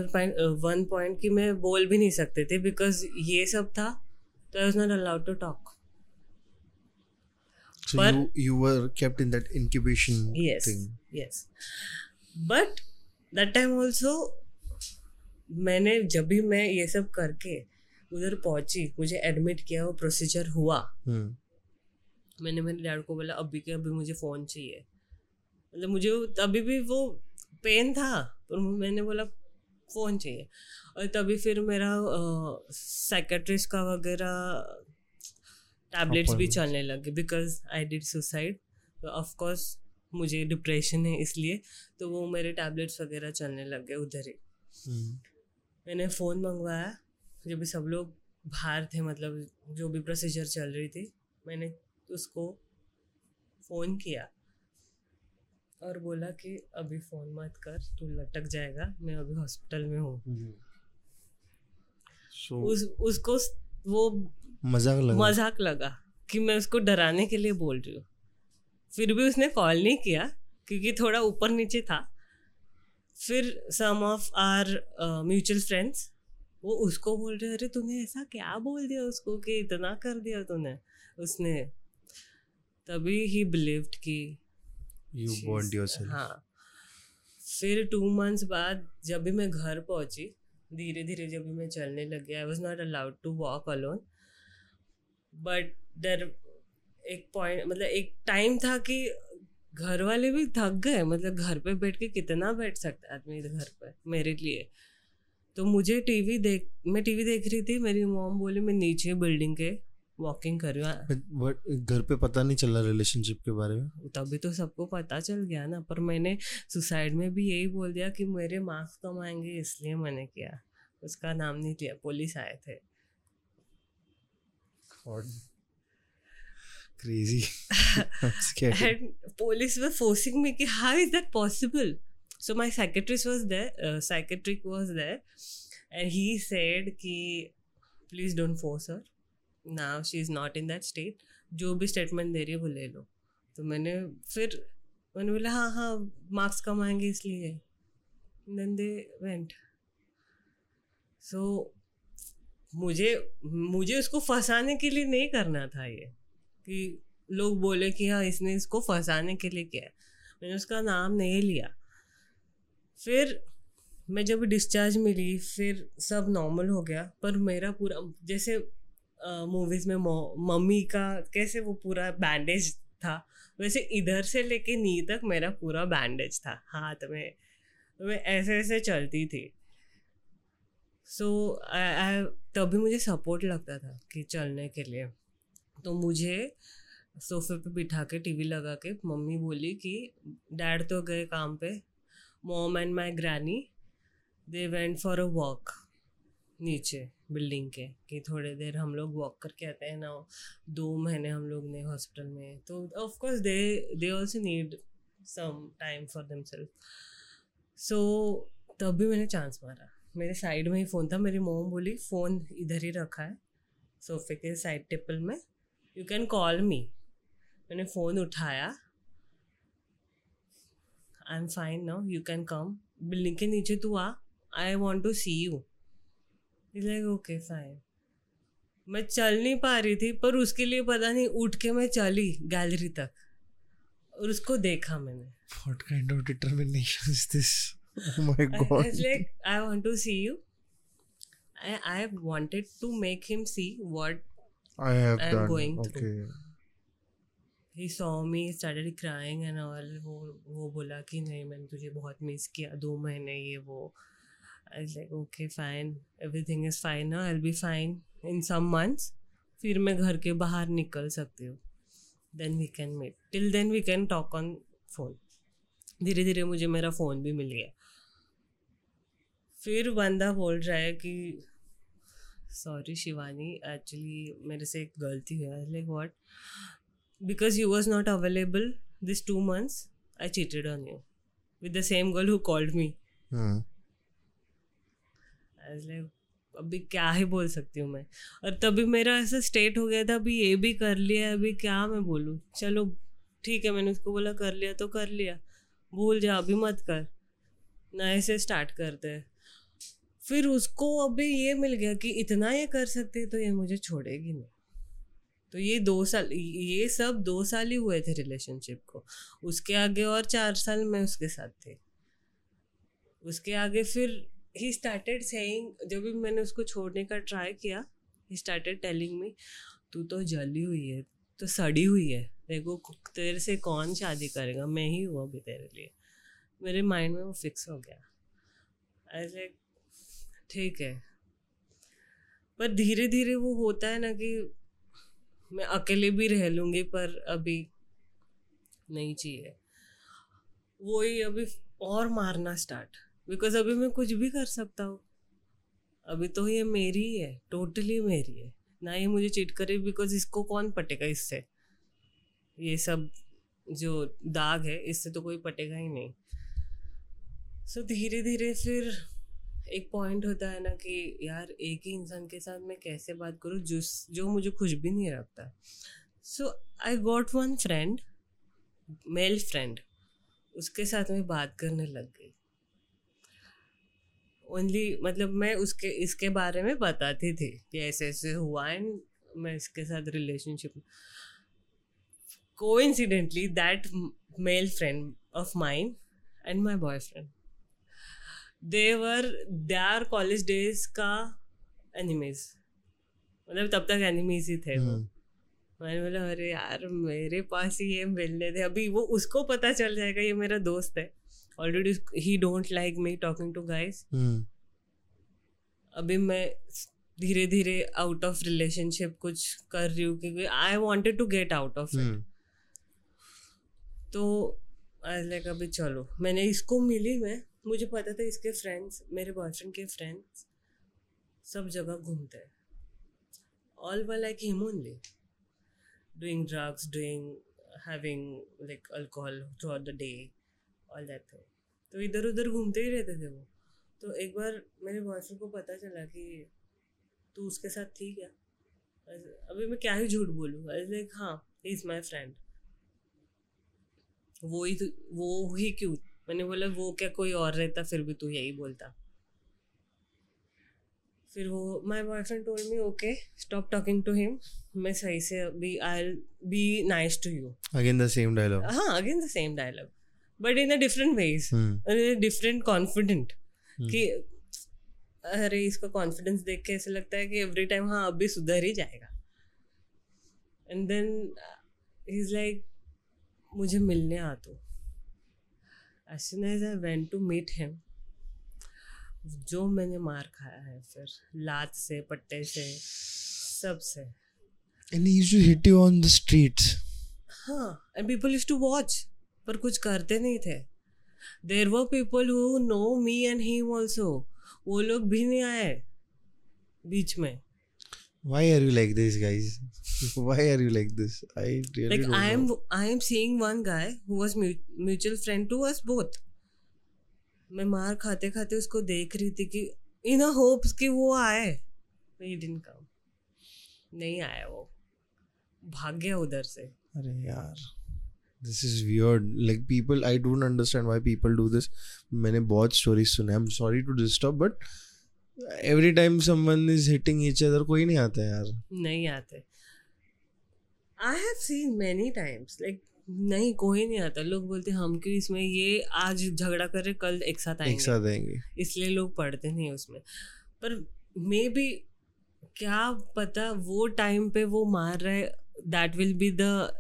वन पॉइंट कि मैं बोल भी नहीं सकते थे बिकॉज़ ये सब था तो I was not allowed to talk So But- you you were kept in that incubation yes thing. yes. But that time also मैंने जब भी मैं ये सब करके उधर पहुँची मुझे एडमिट किया वो प्रोसीजर हुआ Hmm. मैंने मेरे डैड को बोला अभी के अभी मुझे फ़ोन चाहिए मतलब मुझे तभी भी वो पेन था पर मैंने बोला फ़ोन चाहिए और तभी फिर मेरा साइकेट्रिस्ट का वगैरह टैबलेट्स भी. चलने लगे because I did suicide of course मुझे डिप्रेशन है इसलिए तो वो मेरे टैबलेट्स वगैरह चलने लग गए उधर ही Hmm. मैंने फ़ोन मंगवाया जब भी सब लोग बाहर थे मतलब जो भी प्रोसीजर चल रही थी मैंने उसको फ़ोन किया और बोला कि अभी फ़ोन मत कर तू लटक जाएगा मैं अभी हॉस्पिटल में हूँ। Hmm. So उस उसको वो मज़ाक लगा? मज़ाक लगा कि मैं उसको डराने के लिए बोल रही हूँ। फिर भी उसने कॉल नहीं किया क्योंकि थोड़ा ऊपर नीचे था। फिर some of our mutual friends वो उसको बोल रहे अरे तूने ऐसा क्या बोल दिया उसको कि इतना कर दिया तूने? उसने तभी ही बिलीव्ड कि she's- burned yourself. हाँ। फिर टू मंथ्स बाद जब भी मैं घर पहुँची धीरे धीरे जब भी मैं चलने लगी I was not allowed to walk alone but there एक पॉइंट मतलब एक टाइम था कि घर वाले भी थक गए मतलब घर पे बैठ के कितना बैठ सकता है आदमी घर पर मेरे लिए। तो मुझे टीवी देख मैं टीवी देख रही थी मेरी मॉम बोली मैं नीचे बिल्डिंग के वॉकिंग कर रही घर पे पता नहीं चला रिलेशनशिप के बारे में? तभी तो सबको पता चल गया ना पर मैंने सुसाइड में भी यही बोल दिया कि मेरे मार्क्स कम आएँगे इसलिए मैंने किया। उसका नाम नहीं लिया पुलिस आए थे। I'm scared. And police were कि how is that possible? So my psychiatrist was there uh, psychiatric was there and he said कि please don't force her. Now she is not in that state. जो भी statement दे रही है वो ले लो. तो मैंने फिर मैंने बोला हाँ हाँ मार्क्स कम आएँगे इसलिए. देन दे वेंट सो मुझे मुझे उसको फंसाने के लिए नहीं करना था ये कि लोग बोले कि हाँ इसने इसको फंसाने के लिए किया मैंने उसका नाम नहीं लिया। फिर मैं जब डिस्चार्ज मिली, फिर सब नॉर्मल हो गया। पर मेरा पूरा, जैसे मूवीज़ में मम्मी का, कैसे वो पूरा बैंडेज था, वैसे इधर से लेके नी तक मेरा पूरा बैंडेज था, हाथ में। तो मैं ऐसे ऐसे चलती थी। सो तभी मुझे सपोर्ट लगता था कि चलने के लिए। तो मुझे सोफे पे बिठा के टीवी लगा के, मम्मी बोली कि डैड तो गए काम पे mom and my granny they went for a walk नीचे बिल्डिंग के, कि थोड़े देर हम लोग वॉक करके आते हैं ना दो महीने हम लोग ने हॉस्पिटल में। तो of course they they also need some time for them so तब भी मैंने चांस मारा। मेरे साइड में ही फ़ोन था, मेरी मोम बोली, फ़ोन इधर ही रखा है, सोफे के साइड टेबल में यू कैन कॉल मी मैंने फ़ोन उठाया I am fine now you can come building के नीचे तू आ I want to see you like okay fine मैं चल नहीं पा रही थी पर उसके लिए पता नहीं उठ के मैं चली गैलरी तक और उसको देखा मैंने what kind of determination is this oh my I, god it's like I want to see you. I I wanted to make him see what I have I am done going through. He saw me started crying and all वो वो बोला कि नहीं, मैंने तुझे बहुत miss किया, दो महीने ये वो। I like okay fine everything is fine ना I be fine in some months फिर मैं घर के बाहर निकल सकती हूँ। Then we can meet till then we can talk on phone धीरे धीरे मुझे मेरा फ़ोन भी मिल गया। फिर बंदा बोल रहा है कि सॉरी शिवानी एक्चुअली मेरे से एक गलती हुआ like what because you was not available these two months i cheated on you with the same girl who called me. Hmm. I was like, अभी क्या ही बोल सकती हूँ मैं? और तभी मेरा ऐसा स्टेट हो गया था अभी ये भी कर लिया अभी क्या मैं बोलूँ? चलो ठीक है मैंने उसको बोला कर लिया तो कर लिया भूल जा अभी मत कर नए से स्टार्ट करते हैं। फिर उसको अभी ये मिल गया कि इतना ये कर सकती तो ये मुझे छोड़ेगी नहीं। तो ये दो साल, ये सब दो साल ही हुए थे रिलेशनशिप को। उसके आगे और चार साल मैं उसके साथ थे। उसके आगे फिर ही स्टार्टेड सेइंग जब भी मैंने उसको छोड़ने का ट्राई किया ही स्टार्टेड टेलिंग मी तू तो जली हुई है तो सड़ी हुई है। देखो तेरे से कौन शादी करेगा? मैं ही हूँ अभी तेरे लिए। मेरे माइंड में वो फिक्स हो गया। ऐसे ठीक है। पर धीरे धीरे वो होता है ना कि मैं अकेले भी रह लूँगी पर अभी नहीं चाहिए। वही अभी और मारना स्टार्ट बिकॉज़ अभी मैं कुछ भी कर सकता हूँ। अभी तो ये मेरी ही है टोटली मेरी है। ना ये मुझे चिट करे बिकॉज़ इसको कौन पटेगा इससे? ये सब जो दाग है इससे तो कोई पटेगा ही नहीं। सो so, धीरे धीरे फिर एक पॉइंट होता है ना कि यार एक ही इंसान के साथ मैं कैसे बात करूँ जो जो मुझे खुश भी नहीं रखता। So I got one friend male friend उसके साथ मैं बात करने लग गई। ओनली मतलब मैं उसके, इसके बारे में बताती थी कि ऐसे ऐसे हुआ एंड मैं इसके साथ रिलेशनशिप को incidentally that male friend of mind and my boy friend they were there college days का एनिमीज मतलब तब तक एनिमीज ही थे वो। हम्म। मैंने बोला अरे यार मेरे पास ही ये मिलने थे अभी वो उसको पता चल जाएगा ये मेरा दोस्त है। Already he don't like me talking to guys. अभी मैं धीरे धीरे आउट ऑफ़ रिलेशनशिप कुछ कर रही हूँ क्योंकि I wanted to get out of it. तो आई लाइक अभी चलो। मैंने इसको मिली मैं मुझे पता था इसके फ्रेंड्स मेरे बॉयफ्रेंड के फ्रेंड्स सब जगह घूमते हैं। All were like him only doing drugs doing having like alcohol throughout the day all that thing तो इधर उधर घूमते ही रहते थे वो। तो एक बार मेरे बॉयफ्रेंड को पता चला कि तू उसके साथ थी क्या? अभी मैं क्या ही झूठ बोलूँ? लाइक हाँ ही इज़ माई फ्रेंड वो ही तो वो ही क्यों मैंने बोला वो क्या कोई और रहता फिर भी तू यही बोलता फिर वो my boyfriend told me okay stop talking to him मैं सही से अभी I be nice to you Again the same dialogue. हाँ again the same dialogue but in a different ways. Different confident. कि अरे इसका कॉन्फिडेंस देख के ऐसा लगता है कि एवरी टाइम हाँ अभी सुधर ही जाएगा एंड देन इज़ लाइक मुझे मिलने आ तो as soon as I went to meet him जो मैंने मार खाया है फिर लात से पट्टे से सबसे And he used to hit you on the streets. हाँ and people use to watch पर कुछ करते नहीं थे देर वो people who know me and him also वो लोग भी नहीं आए बीच में Why are you like this, guys? Why are you like this? I really like I am know. I am seeing one guy who was mu- mutual friend to us both. मैं मार खाते खाते उसको देख रही थी कि इन होप्स कि वो आए। ही डिडंट कम नहीं आया वो। भाग गया उधर से। अरे यार this is weird like people I don't understand why people do this मैंने बहुत स्टोरीज सुने I am sorry to disturb but every time someone is hitting each other कोई नहीं आता यार। नहीं आते। I have seen many times like नहीं कोई नहीं आता। लोग बोलते हम क्यों इसमें ये आज झगड़ा कर रहे कल एक साथ आएँगे। एक साथ आएँगे। इसलिए लोग पढ़ते नहीं उसमें। पर मे बी क्या पता वो टाइम पे वो मार रहे that will be the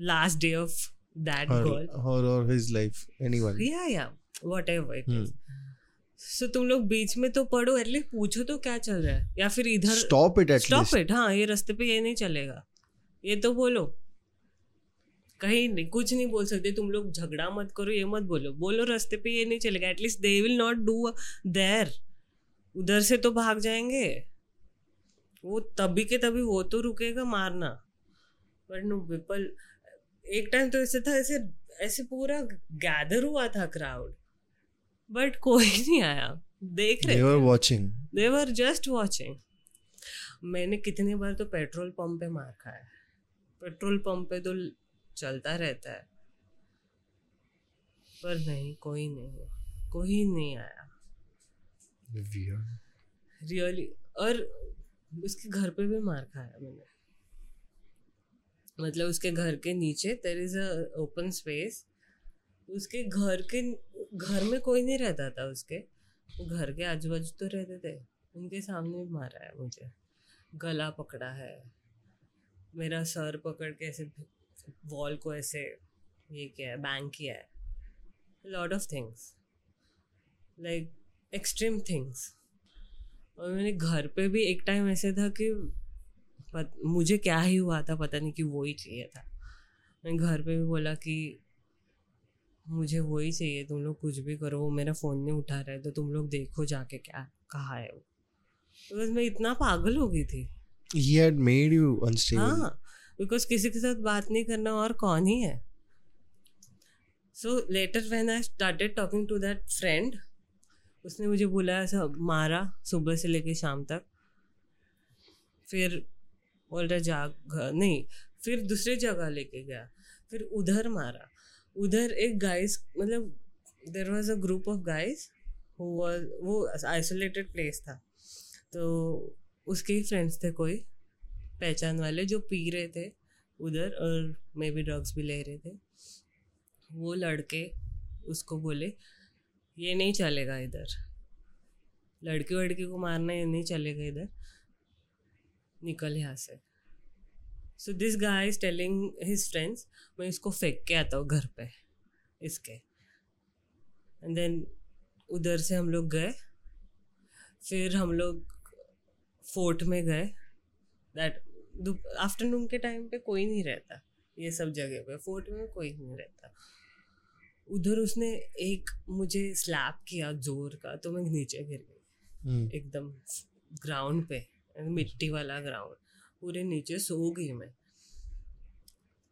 last day of that her, girl her or his life anyone yeah yeah whatever it So तुम लोग बीच में तो पढ़ो एटलीस्ट पूछो तो क्या चल रहा है? या फिर इधर stop it at stop it हाँ ये रास्ते पे ये नहीं चलेगा। ये तो बोलो। कहीं नहीं कुछ नहीं बोल सकते। तुम लोग झगड़ा मत करो ये मत बोलो। बोलो रास्ते पे ये नहीं चलेगा। At least they will not do there उधर से तो भाग जाएँगे। वो तभी के तभी वो तो रुकेगा मारना। बट नो पीपल एक टाइम तो ऐसे था ऐसे ऐसे पूरा गैदर हुआ था क्राउड बट कोई नहीं आया। देख रहे they were watching. They were just watching मैंने कितनी बार तो पेट्रोल पंप पे मार खाया है। पेट्रोल पंप पे तो चलता रहता है। पर नहीं कोई नहीं कोई नहीं आया। रियली और उसके घर पे भी मार खाया मैंने। मतलब उसके घर के नीचे there is a open space उसके घर के घर में कोई नहीं रहता था उसके। घर के आजू बाजू तो रहते थे। उनके सामने भी मारा है मुझे। गला पकड़ा है। मेरा सर पकड़ के ऐसे वॉल को ऐसे ये किया है बैंक किया है। Lot of things like extreme things और मैंने घर पे भी एक टाइम ऐसे था कि पत, मुझे क्या ही हुआ था पता नहीं कि वो ही चाहिए था। मैंने घर पे भी बोला कि मुझे वो ही चाहिए तुम लोग कुछ भी करो वो मेरा फ़ोन नहीं उठा रहा है तो तुम लोग देखो जाके क्या कहाँ है वो। बिकॉज़ मैं इतना पागल हो गई थी। He had made you unstable. हाँ बिकॉज़ किसी के साथ बात नहीं करना और कौन ही है। So later when I started talking to that friend उसने मुझे बुलाया सब मारा सुबह से लेके शाम तक। फिर बोल रहा जा नहीं फिर दूसरी जगह लेके गया। फिर उधर मारा। उधर एक गाइस मतलब there was a group of guys वो आइसोलेटेड प्लेस था। तो उसके ही फ्रेंड्स थे कोई, पहचान वाले जो पी रहे थे उधर और मे बी ड्रग्स भी ले रहे थे। वो लड़के उसको बोले, ये नहीं चलेगा इधर। लड़के वड़की को मारना ये नहीं चलेगा इधर। निकल यहाँ से। So this guy is telling his friends मैं इसको फेंक के आता हूँ घर पे इसके. एंड देन उधर से हम लोग गए। फिर हम लोग फोर्ट में गए। दैट आफ्टरनून के टाइम पे कोई नहीं रहता। ये सब जगह पे फोर्ट में कोई नहीं रहता। उधर उसने एक मुझे स्लैप किया ज़ोर का तो मैं नीचे गिर गई। Hmm. एकदम ग्राउंड पे मिट्टी वाला ग्राउंड पूरे नीचे सो गई मैं।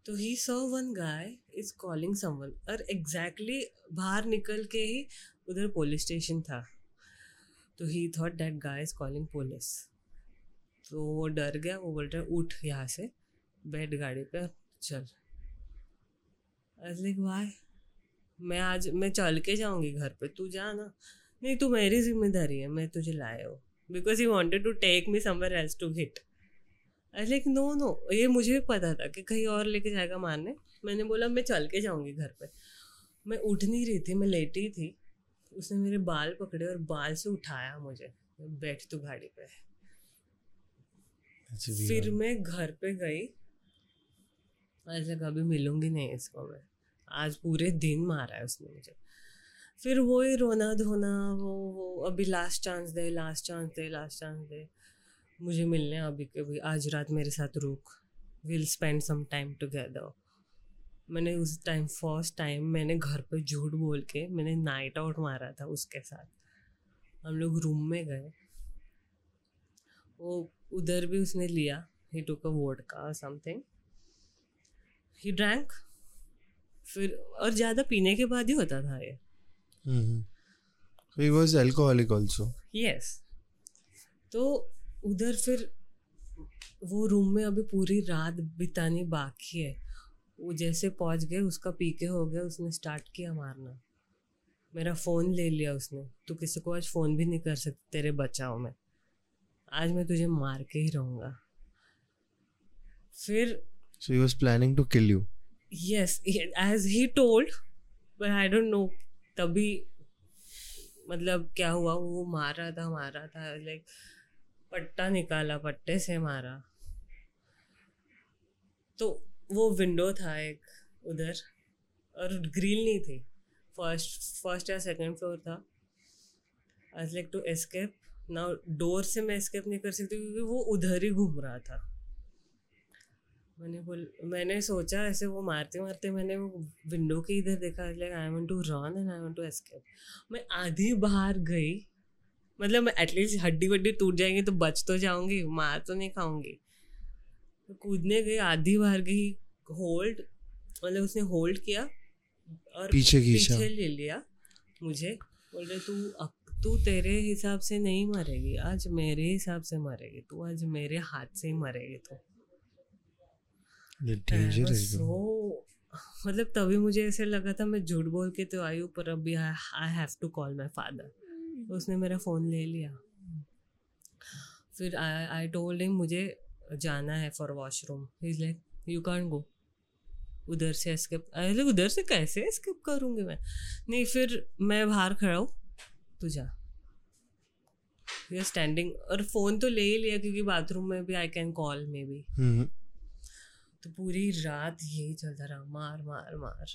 तो he saw one guy is calling someone और एग्जैक्टली बाहर निकल के ही उधर पुलिस स्टेशन था। तो he thought that guy is calling police तो वो डर गया, वो बोल रहा उठ यहाँ से, बैठ गाड़ी पे, चल। लाइक वाई मैं आज, मैं चल के जाऊँगी घर पे, तू जा ना। नहीं, तू मेरी ज़िम्मेदारी है, मैं तुझे लाया हूँ। Because he wanted to take me somewhere else to hit I like no no ये मुझे भी पता था कि कहीं और लेके जाएगा मारने। मैंने बोला मैं चल के जाऊँगी घर पे। मैं उठ नहीं रही थी मैं लेटी थी। उसने मेरे बाल पकड़े और बाल से उठाया मुझे। बैठ तू गाड़ी पे। फिर मैं घर पे गई। ऐसे कभी मिलूँगी नहीं इसको मैं। आज पूरे दिन मारा है उसने मुझे। फिर वो ही रोना धोना वो वो अभी लास्ट चांस दे लास्ट चांस दे लास्ट चांस दे मुझे मिलने अभी कभी। आज रात मेरे साथ रुक। Will spend some time together मैंने उस टाइम फ़र्स्ट टाइम मैंने घर पे झूठ बोल के मैंने नाइट आउट मारा था उसके साथ। हम लोग रूम में गए। वो उधर भी उसने लिया। He took a vodka something he drank फिर और ज़्यादा पीने के बाद ही होता था ये. He was alcoholic यस तो उधर फिर वो रूम में अभी पूरी रात बितानी बाकी है। वो जैसे पहुँच गए उसका पीके हो गया उसने स्टार्ट किया मारना। मेरा फ़ोन ले लिया उसने। तू किसी को आज फ़ोन भी नहीं कर सकती तेरे बचाओ में। आज मैं तुझे मार के ही रहूँगा। फिर So he was planning to kill you. yes as he told but i don't know तभी मतलब क्या हुआ वो मार रहा था मार रहा था लाइक पट्टा निकाला, पट्टे से मारा। तो वो विंडो था एक, उधर, और ग्रिल नहीं थी। फ़र्स्ट फ़र्स्ट या सेकंड फ्लोर था। आई लाइक टू एस्केप ना डोर से मैं एस्केप नहीं कर सकती क्योंकि वो उधर ही घूम रहा था। मैंने बोल, मैंने सोचा, ऐसे वो मारते मारते मैंने वो विंडो के इधर देखा like I want to run and I want to escape मैं आधी बाहर गई मतलब मैं एटलीस्ट हड्डी वड्डी टूट जाएँगी तो बच तो जाऊँगी मार तो नहीं खाऊँगी। तो कूदने गई आधी बार गई होल्ड मतलब उसने होल्ड किया और पीछे खींचा। पीछे ले लिया मुझे। बोल रहे तू अब तू तेरे हिसाब से नहीं मरेगी आज मेरे हिसाब से मरेगी तू आज मेरे हाथ से ही मरेगी तू। सो मतलब तभी मुझे ऐसे लगा था मैं झूठ बोल के तो आई हूँ पर अभी I have to call my father उसने मेरा फ़ोन ले लिया। फिर आई आई टोल्ड हिम मुझे जाना है for washroom is like you can go उधर से एस्केप अरे उधर से कैसे एस्केप करूँगी मैं? नहीं फिर मैं बाहर खड़ा हूँ। तू जा। यू स्टैंडिंग और फ़ोन तो ले ही लिया क्योंकि बाथरूम में भी I can call maybe तो पूरी रात यही चलता रहा मार मार मार।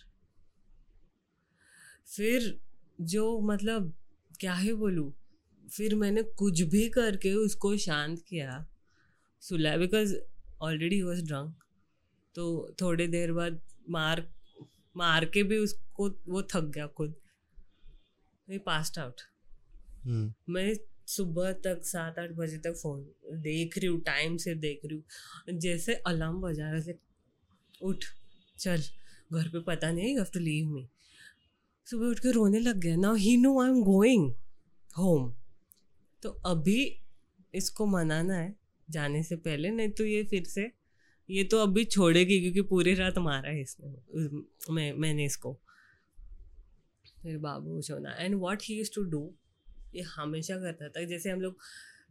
फिर जो मतलब क्या ही बोलूँ? फिर मैंने कुछ भी करके उसको शांत किया सुला बिकॉज़ ऑलरेडी वॉज़ ड्रंक तो थोड़ी देर बाद मार मार के भी उसको वो थक गया खुद। Passed out hmm. मैं सुबह तक सात आठ बजे तक फ़ोन देख रही हूँ टाइम से देख रही हूँ। जैसे अलार्म बजा रहा है उठ चल घर पे पता नहीं you have to leave me सुबह उठ के रोने लग गया। Now he know I am going home तो अभी इसको मनाना है जाने से पहले नहीं तो ये फिर से ये तो अभी छोड़ेगी क्योंकि पूरी रात मारा है इसने। मैं मैंने इसको। फिर बाबू सोना and what he use to do ये हमेशा करता था। जैसे हम लोग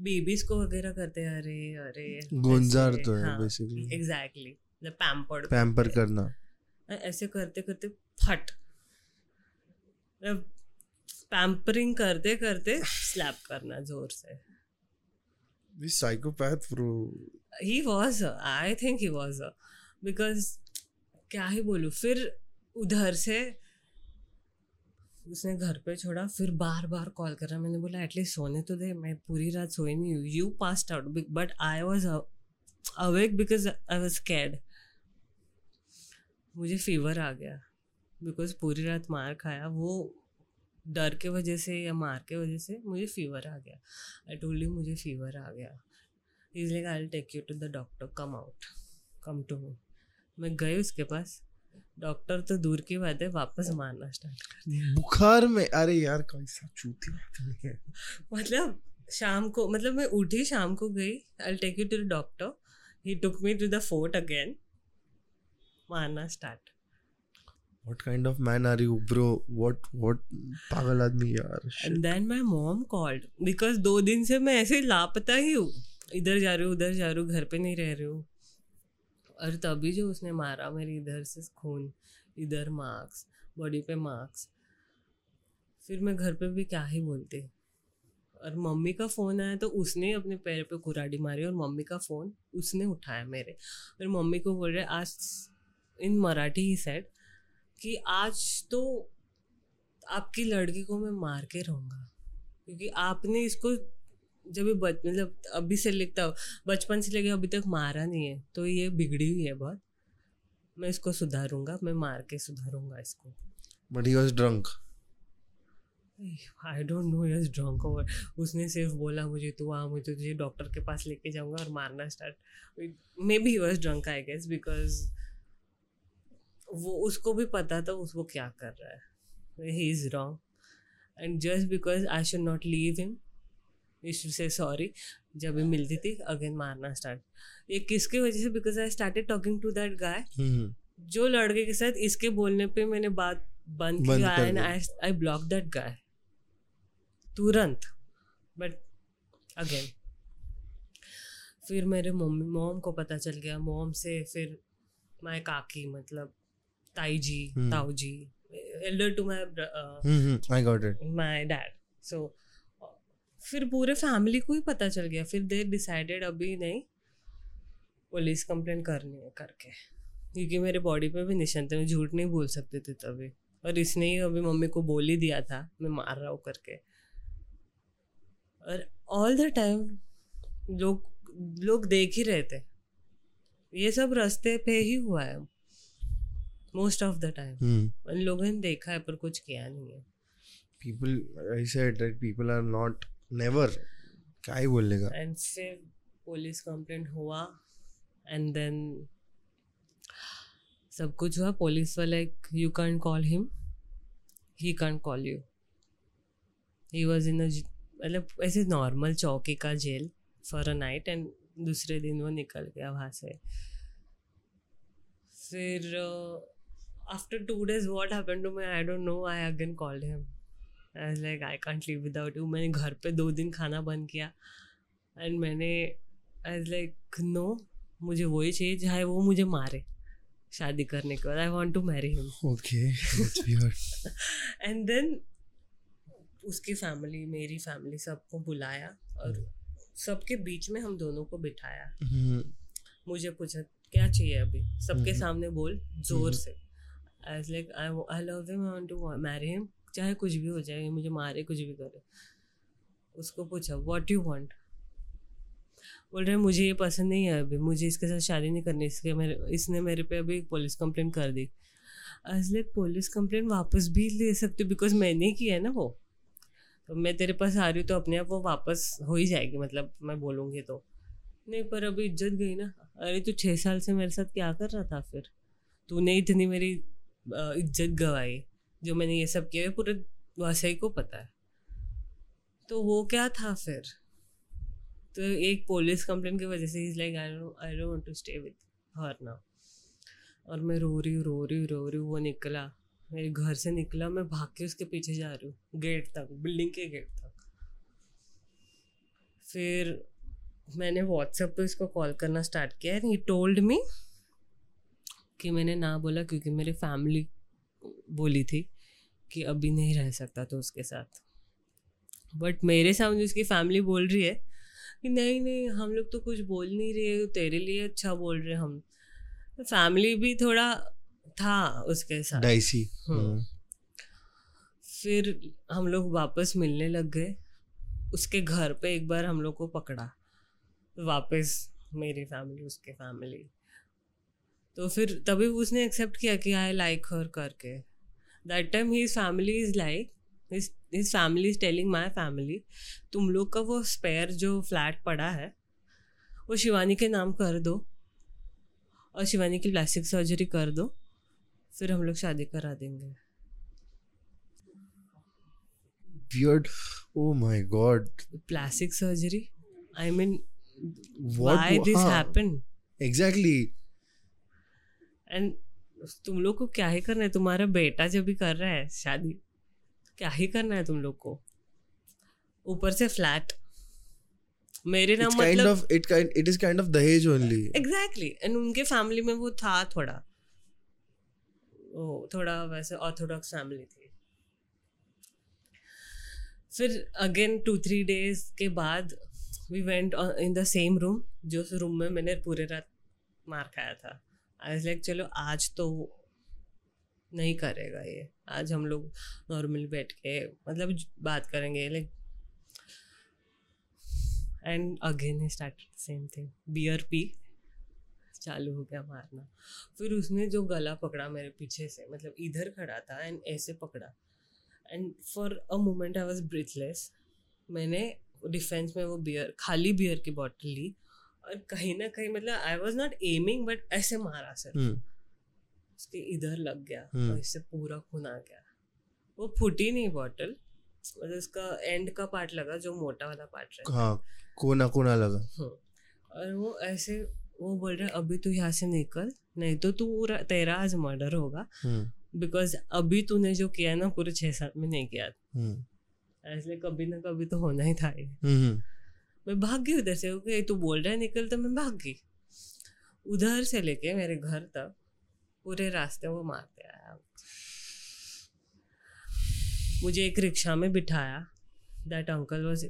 बेबीज को वगैरह करते हैं अरे अरे गुंजार तो है हाँ, basically. एग्जैक्टली मतलब पैम्पर्ड पैम्पर करना। ऐसे करते करते फट पैम्परिंग करते करते स्लैप करना ज़ोर से। This psychopath, bro. He was I think he was because क्या ही बोलूँ फिर उधर से उसने घर पे छोड़ा फिर बार बार कॉल कर रहा मैंने बोला एटलीस्ट सोने तो दे मैं पूरी रात सोई नहीं हूँ। You passed out but I was awake because I was CAD मुझे फीवर आ गया। बिकॉज़ पूरी रात मार खाया वो डर के वजह से या मार के वजह से मुझे फीवर आ गया। आई टोल्ड यू मुझे फीवर आ गया। Is like I take you to the doctor come out come to me मैं गई उसके पास। डॉक्टर तो दूर की बात है वापस मारना स्टार्ट कर दिया। बुखार में अरे यार कैसा चूती मतलब शाम को मतलब मैं उठी शाम को गई। I take you to the doctor he took me to the fort again मारना start What kind of man are you, bro? What what पागल आदमी यार shit. Then my mom called because दो दिन से मैं ऐसे लापता ही हूँ। इधर जा रही हूँ उधर जा रही हूँ घर पे नहीं रह रही हूँ। और तभी जो उसने मारा मेरे इधर से खून इधर मार्क्स बॉडी पे मार्क्स फिर मैं घर पे भी क्या ही बोलती। और मम्मी का फ़ोन आया तो उसने अपने पैर पे कुराड़ी मारी और मम्मी का फ़ोन उसने उठाया मेरे। और मम्मी को बोल रहे आज इन मराठी ही सेड कि आज तो आपकी लड़की को मैं मार के रहूँगा। क्योंकि आपने इसको जब ये बच मतलब अभी से लिखता हूँ बचपन से लेके अभी तक मारा नहीं है तो ये बिगड़ी हुई है बहुत मैं इसको सुधारूँगा मैं मार के सुधारूँगा इसको। But he was drunk. I don't know yes drunk over उसने सिर्फ़ बोला मुझे तू आ मुझे तुझे डॉक्टर के पास लेके जाऊँगा और मारना start maybe was drunk I guess because वो उसको भी पता था उसको क्या कर रहा है। He is wrong and just because I should not leave him you से सॉरी जब भी मिलती थी अगेन मारना स्टार्ट ये किसकी वजह से? Because I started talking to that guy जो लड़के के साथ इसके बोलने पे मैंने बात बंद किया and I I block that guy तुरंत। बट अगेन फिर मेरे मम्मी मोम को पता चल गया। मोम से फिर माय काकी मतलब ताई जी Hmm. ताऊ जी elder to my hmm I got it. My dad so फिर पूरे फैमिली को ही पता चल गया फिर दे डिसाइडेड अभी नहीं पुलिस कंप्लेंट करनी है करके। क्योंकि मेरे बॉडी पे भी निशान थे मैं झूठ नहीं बोल सकते थे तभी। और इसने ही अभी मम्मी को बोल ही दिया था मैं मार रहा हूँ करके। और ऑल द टाइम लोग लोग देख ही रहे थे। ये सब रास्ते पे ही हुआ है। Most of the time. उन लोगों ने देखा है पर कुछ किया नहीं है। People, I said that people are not never. क्या ही बोलेगा एंड फिर पुलिस कंप्लेंट हुआ एंड देन सब कुछ हुआ। पुलिस वाला you can call him he can call you he was in मतलब ऐसे नॉर्मल चौकी का jail for a night and दूसरे दिन वो निकल गया वहाँ से। फिर after two days what happen to my I don't know I again called him I like I can't live without you मैंने घर पे दो दिन खाना बंद किया। एंड मैंने आई लाइक नो मुझे वही चाहिए चाहे वो मुझे मारे शादी करने के बाद। I want to marry him Okay, and then उसकी फैमिली मेरी फैमिली सबको बुलाया और सबके बीच में हम दोनों को बिठाया। Hmm. मुझे पूछा क्या चाहिए अभी? सबके हम्म। सामने बोल ज़ोर। से। I like I I love him I want to marry him चाहे कुछ भी हो जाए, मुझे मारे, कुछ भी करे। उसको पूछा व्हाट यू वांट बोल रहे मुझे ये पसंद नहीं है अभी। मुझे इसके साथ शादी नहीं करनी, इसके मेरे, इसने मेरे पे अभी पुलिस कंप्लेंट कर दी। आज लाइक पुलिस कंप्लेंट वापस भी ले सकते बिकॉज़ मैंने की है ना वो। तो मैं तेरे पास आ रही हूँ तो अपने आप वो वापस हो ही जाएगी मतलब मैं बोलूँगी तो। नहीं, पर अभी इज़्ज़त गई ना। अरे, तू छः साल से मेरे साथ क्या कर रहा था फिर? तूने इतनी मेरी इज़्ज़त गवाई, जो मैंने ये सब किया पूरे वासई को पता है। तो वो क्या था फिर? तो एक पुलिस कंप्लेंट की वजह से is like I I don't want to stay with her now और मैं रो रही हूँ, रो रही हूँ, रो रही हूँ, वो निकला। मेरे घर से निकला, मैं भाग के उसके पीछे जा रही हूँ गेट तक बिल्डिंग के गेट तक। फिर मैंने व्हाट्सएप पे उसको कॉल करना स्टार्ट किया ही टोल्ड मी कि मैंने ना बोला क्योंकि मेरी फैमिली बोली थी कि अभी नहीं रह सकता तो उसके साथ बट मेरे सामने उसकी फैमिली बोल रही है कि नहीं नहीं हम लोग तो कुछ बोल नहीं रहे तेरे लिए अच्छा बोल रहे हम फैमिली भी थोड़ा था उसके साथ Dicey. हम्म। Hmm. फिर हम लोग वापस मिलने लग गए उसके घर पे एक बार हम लोग को पकड़ा वापस मेरी फैमिली उसके फैमिली तो फिर तभी उसने एक्सेप्ट किया कि आई लाइक हर करके that time he family is like his family is telling my family तुम लोग का वो स्पेयर जो फ्लैट पड़ा है वो शिवानी के नाम कर दो और शिवानी की प्लास्टिक सर्जरी कर दो फिर हम लोग शादी करा देंगे Weird. Oh my god. plastic surgery i mean What? why this हाँ, happened Exactly. And तुम लोग को क्या ही करना है? तुम्हारा बेटा जब भी कर रहा है शादी क्या ही करना है तुम लोग को? ऊपर से फ्लैट मेरे नाम It's kind मतलब of it kind it is kind of Dahej only. Exactly and उनके फैमिली में वो था थोड़ा। वो थोड़ा वैसे ऑर्थोडॉक्स फैमिली थी। फिर अगेन टू थ्री डेज़ के बाद we went in the same room जो रूम में मैंने पूरे रात मार खाया था। आई लाइक चलो, आज तो नहीं करेगा ये। आज हम लोग नॉर्मली बैठ के मतलब बात करेंगे like and again he start same thing beer P, चालू हो गया मारना। फिर उसने जो गला पकड़ा मेरे पीछे से मतलब इधर खड़ा था एंड ऐसे पकड़ा। And for a moment I was breathless मैंने डिफेंस में वो बियर खाली बियर की बॉटल ली। और कहीं ना कहीं मतलब I was not aiming but ऐसे मारा सर Hmm. उसके इधर लग गया हम्म। और इससे पूरा खून आ गया वो फूटी नहीं बॉटल मतलब उसका एंड का पार्ट लगा जो मोटा वाला पार्ट रहता है हाँ कोना कोना लगा हाँ, और वो ऐसे वो बोल रहे अभी तू यहाँ से निकल नहीं तो तू तेरा आज मर्डर होगा. बिकॉज़ अभी तूने जो किया ना पूरे छह साल में नहीं किया. इसलिए कभी ना कभी तो होना ही था ये. मैं भाग गई उधर से। ओके तू बोल रहा है निकल तो मैं भाग गई। उधर से लेके मेरे घर तक पूरे रास्ते वो मारते आया। मुझे एक रिक्शा में बिठाया। That uncle was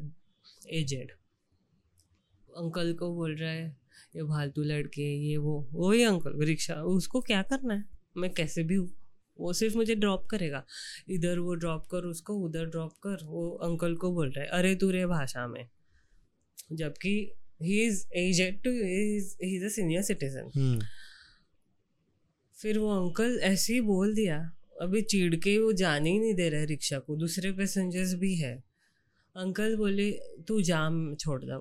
aged uncle को बोल रहा है, ये फालतू लड़के, ये वो, वही अंकल, रिक्शा, उसको क्या करना है? मैं कैसे भी हूँ। वो सिर्फ़ मुझे ड्रॉप करेगा। इधर वो ड्रॉप कर, उसको उधर ड्रॉप कर। वो अंकल को बोल रहा है, अरे तू रे भाषा में। जबकि he is aged too he is a senior citizen फिर वो अंकल ऐसे ही बोल दिया अभी चिढ़ के वो जाने ही नहीं दे रहे रिक्शा को दूसरे पैसेंजर्स भी है. अंकल बोले तू जा मैं छोड़ दो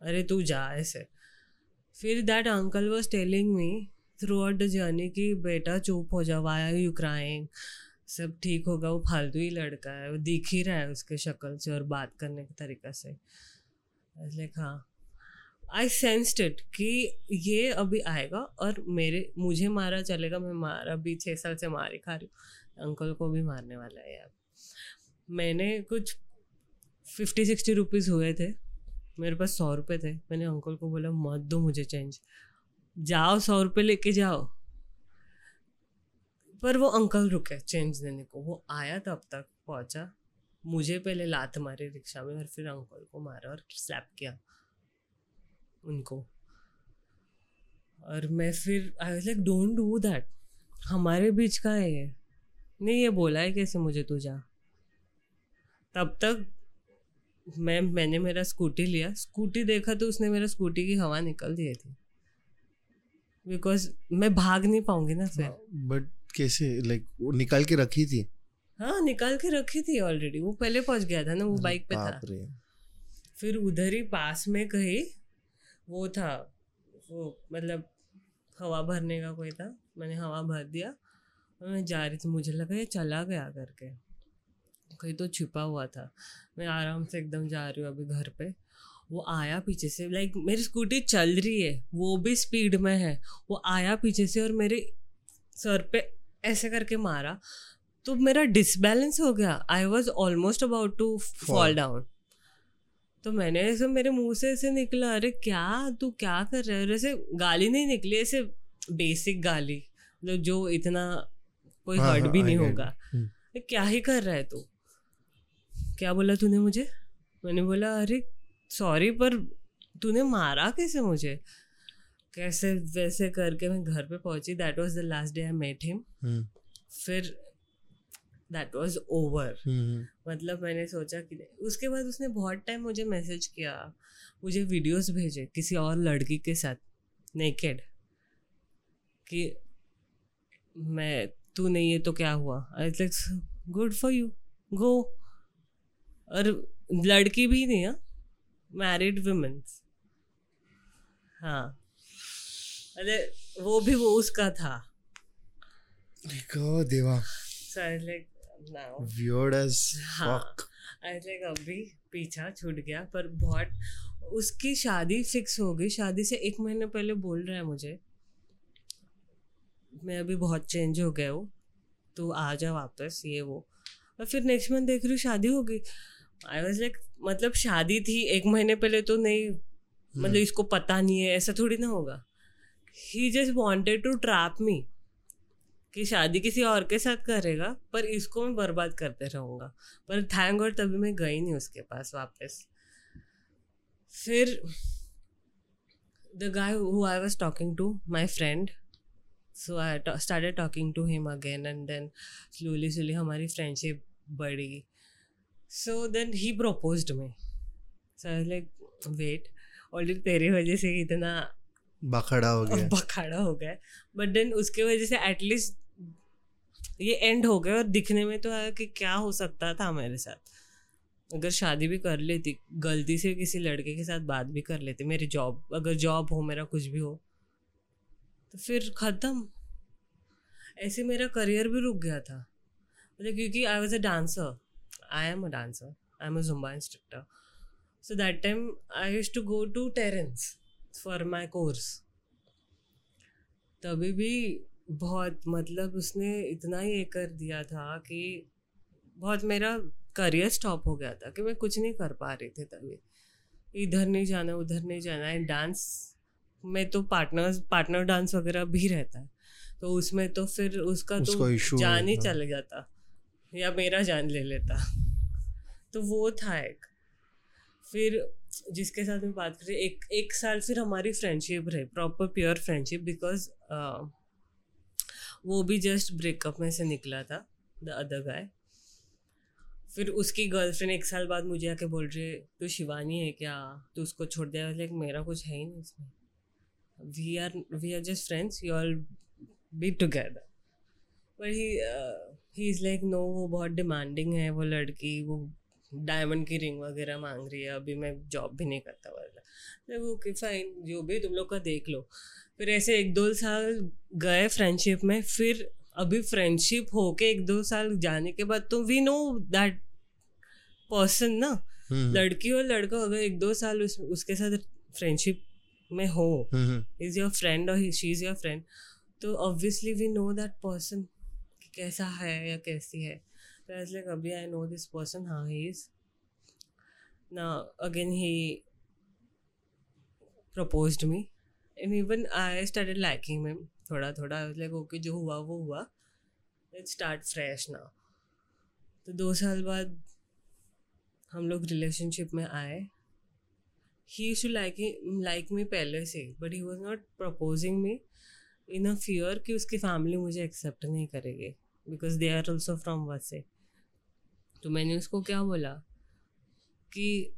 अरे तू जा ऐसे। फिर that uncle was telling me throughout the journey कि बेटा चुप हो जा वाई आर यू क्राइंग सब ठीक होगा वो फालतू ही लड़का है वो दिख ही रहा है उसके शक्ल से और बात करने के तरीका से। हाँ। आई सेंस्ड इट कि ये अभी आएगा और मेरे, मुझे मारा चलेगा, मैं मारा अभी छः साल से मार खा रही हूँ। अंकल को भी मारने वाला है यार। मैंने कुछ फिफ्टी सिक्सटी रुपीज़ हुए थे। मेरे पास सौ रुपये थे। मैंने अंकल को बोला, मत दो मुझे चेंज जाओ, सौ रुपये लेके जाओ। पर वो अंकल रुके चेंज देने को। वो आया तब तक, पहुँचा। मुझे पहले लात मारी रिक्शा में और फिर अंकल को मारा और स्लैप किया। उनको। और मैं फिर I was like don't do that हमारे बीच का है ये। नहीं ये बोला है कैसे मुझे तू जा। तब तक मैं मैंने मेरा स्कूटी लिया। स्कूटी देखा तो उसने मेरा स्कूटी की हवा निकल दी थी। बिकॉज़ मैं भाग नहीं पाऊँगी ना फिर। बट कैसे लाइक वो निकाल के रखी थी? हाँ निकाल के रखी थी ऑलरेडी वो पहले पहुँच गया था ना वो बाइक पे था। फिर उधर ही पास में कहीं वो था वो मतलब हवा भरने का कोई था मैंने हवा भर दिया मैं जा रही थी मुझे लगा ये चला गया करके। कहीं तो छिपा हुआ था। मैं आराम से एकदम जा रही हूँ अभी घर पे। वो आया पीछे से लाइक मेरी स्कूटी चल रही है वो भी स्पीड में है। वो आया पीछे से और मेरे सर पे ऐसे करके मारा। तो मेरा डिसबैलेंस हो गया। I was almost about to fall down तो मैंने ऐसे मेरे मुँह से ऐसे निकला अरे क्या? तू क्या कर रहा है? ऐसे गाली नहीं निकली ऐसे बेसिक गाली। मतलब जो इतना कोई हाँ, हर्ट हाँ, भी नहीं होगा. हम्म। क्या ही कर रहा है तू? क्या बोला तूने मुझे? मैंने बोला अरे सॉरी पर तूने मारा कैसे मुझे? कैसे वैसे करके मैं घर पे पहुँची। That was the last day I met him फिर दैट वाज ओवर मतलब मैंने सोचा कि उसके बाद उसने बहुत टाइम मुझे मैसेज किया मुझे वीडियोस भेजे किसी और लड़की के साथ नेकेड कि मैं तू नहीं है तो क्या हुआ? I like good for you go और लड़की भी नहीं है मैरिड वुमेन्स हाँ। अरे वो भी वो उसका था। Deva. So I now weird as हाँ। fuck. आई थिंक अभी पीछा छूट गया पर बहुत उसकी शादी फिक्स हो गई। शादी से एक महीने पहले बोल रहा है मुझे मैं अभी बहुत चेंज हो गया हूँ तू आ जा वापस ये वो। और फिर नेक्स्ट मंथ देख रही हूँ शादी हो गई। आई वॉज़ लाइक मतलब शादी थी एक महीने पहले तो नहीं मतलब इसको पता नहीं है ऐसा थोड़ी ना होगा। He just wanted to trap me कि शादी किसी और के साथ करेगा पर इसको मैं बर्बाद करते रहूँगा। पर थैंक गॉड तभी मैं गई नहीं उसके पास वापस। फिर the guy who I was talking to my friend so I started talking to him again and then slowly slowly हमारी फ्रेंडशिप बढ़ी। So then he proposed me so like wait already तेरी वजह से इतना बखड़ा हो गया। बखाड़ा हो गया। बट देन उसके वजह से एटलीस्ट ये एंड हो गया और दिखने में तो आया कि क्या हो सकता था मेरे साथ। अगर शादी भी कर लेती, गलती से किसी लड़के के साथ बात भी कर लेती, मेरी जॉब अगर जॉब हो, मेरा कुछ भी हो तो फिर ख़त्म। ऐसे मेरा करियर भी रुक गया था। मतलब क्योंकि I was a dancer I am a dancer I am a Zumba instructor so that time I use to go to Terrence for my course तभी भी बहुत मतलब उसने इतना ही ये कर दिया था कि बहुत मेरा करियर स्टॉप हो गया था कि मैं कुछ नहीं कर पा रही थी तभी। इधर नहीं जाना उधर नहीं जाना। एंड डांस में तो पार्टनर्स पार्टनर डांस वगैरह भी रहता है। तो उसमें तो फिर उसका तो जान ही। चल जाता या मेरा जान ले लेता। तो वो था एक। फिर जिसके साथ मैं बात कर एक एक साल फिर हमारी फ्रेंडशिप रही प्रॉपर प्योर फ्रेंडशिप बिकॉज़ वो भी जस्ट ब्रेकअप में से निकला था द अदर गाय फिर उसकी गर्लफ्रेंड एक साल बाद मुझे आके बोल रही है तो शिवानी है क्या? तो उसको छोड़ दिया लाइक मेरा कुछ है ही नहीं इसमें। We are we are just friends you all be together पर he he is like no वो बहुत डिमांडिंग है, वो लड़की, वो डायमंड की रिंग वगैरह मांग रही है। अभी मैं जॉब भी नहीं करता वाला ओके फाइन जो भी तुम लोग का देख लो. फिर ऐसे एक दो साल गए फ्रेंडशिप में फिर अभी फ्रेंडशिप होके एक दो साल जाने के बाद तो वी नो दैट पर्सन ना हम्म, लड़की और लड़का अगर एक दो साल उस, उसके साथ फ्रेंडशिप में हो। हम्म, इज़ योर फ्रेंड और शी इज़ योर फ्रेंड तो obviously we know that person कैसा है या कैसी है। तो ऐसे लाइक अभी आई नो दिस पर्सन हाँ ही इज़ ना again he proposed me. And even I started liking him. थोड़ा थोड़ा लाइक ओके जो हुआ, वो हुआ। Let's स्टार्ट फ्रेश ना तो दो साल बाद हम लोग रिलेशनशिप में आए। He to like like me पहले से but he was not proposing me in a fear कि उसकी फैमिली मुझे एक्सेप्ट नहीं करेगी। Because they are also from वसे तो मैंने उसको क्या बोला कि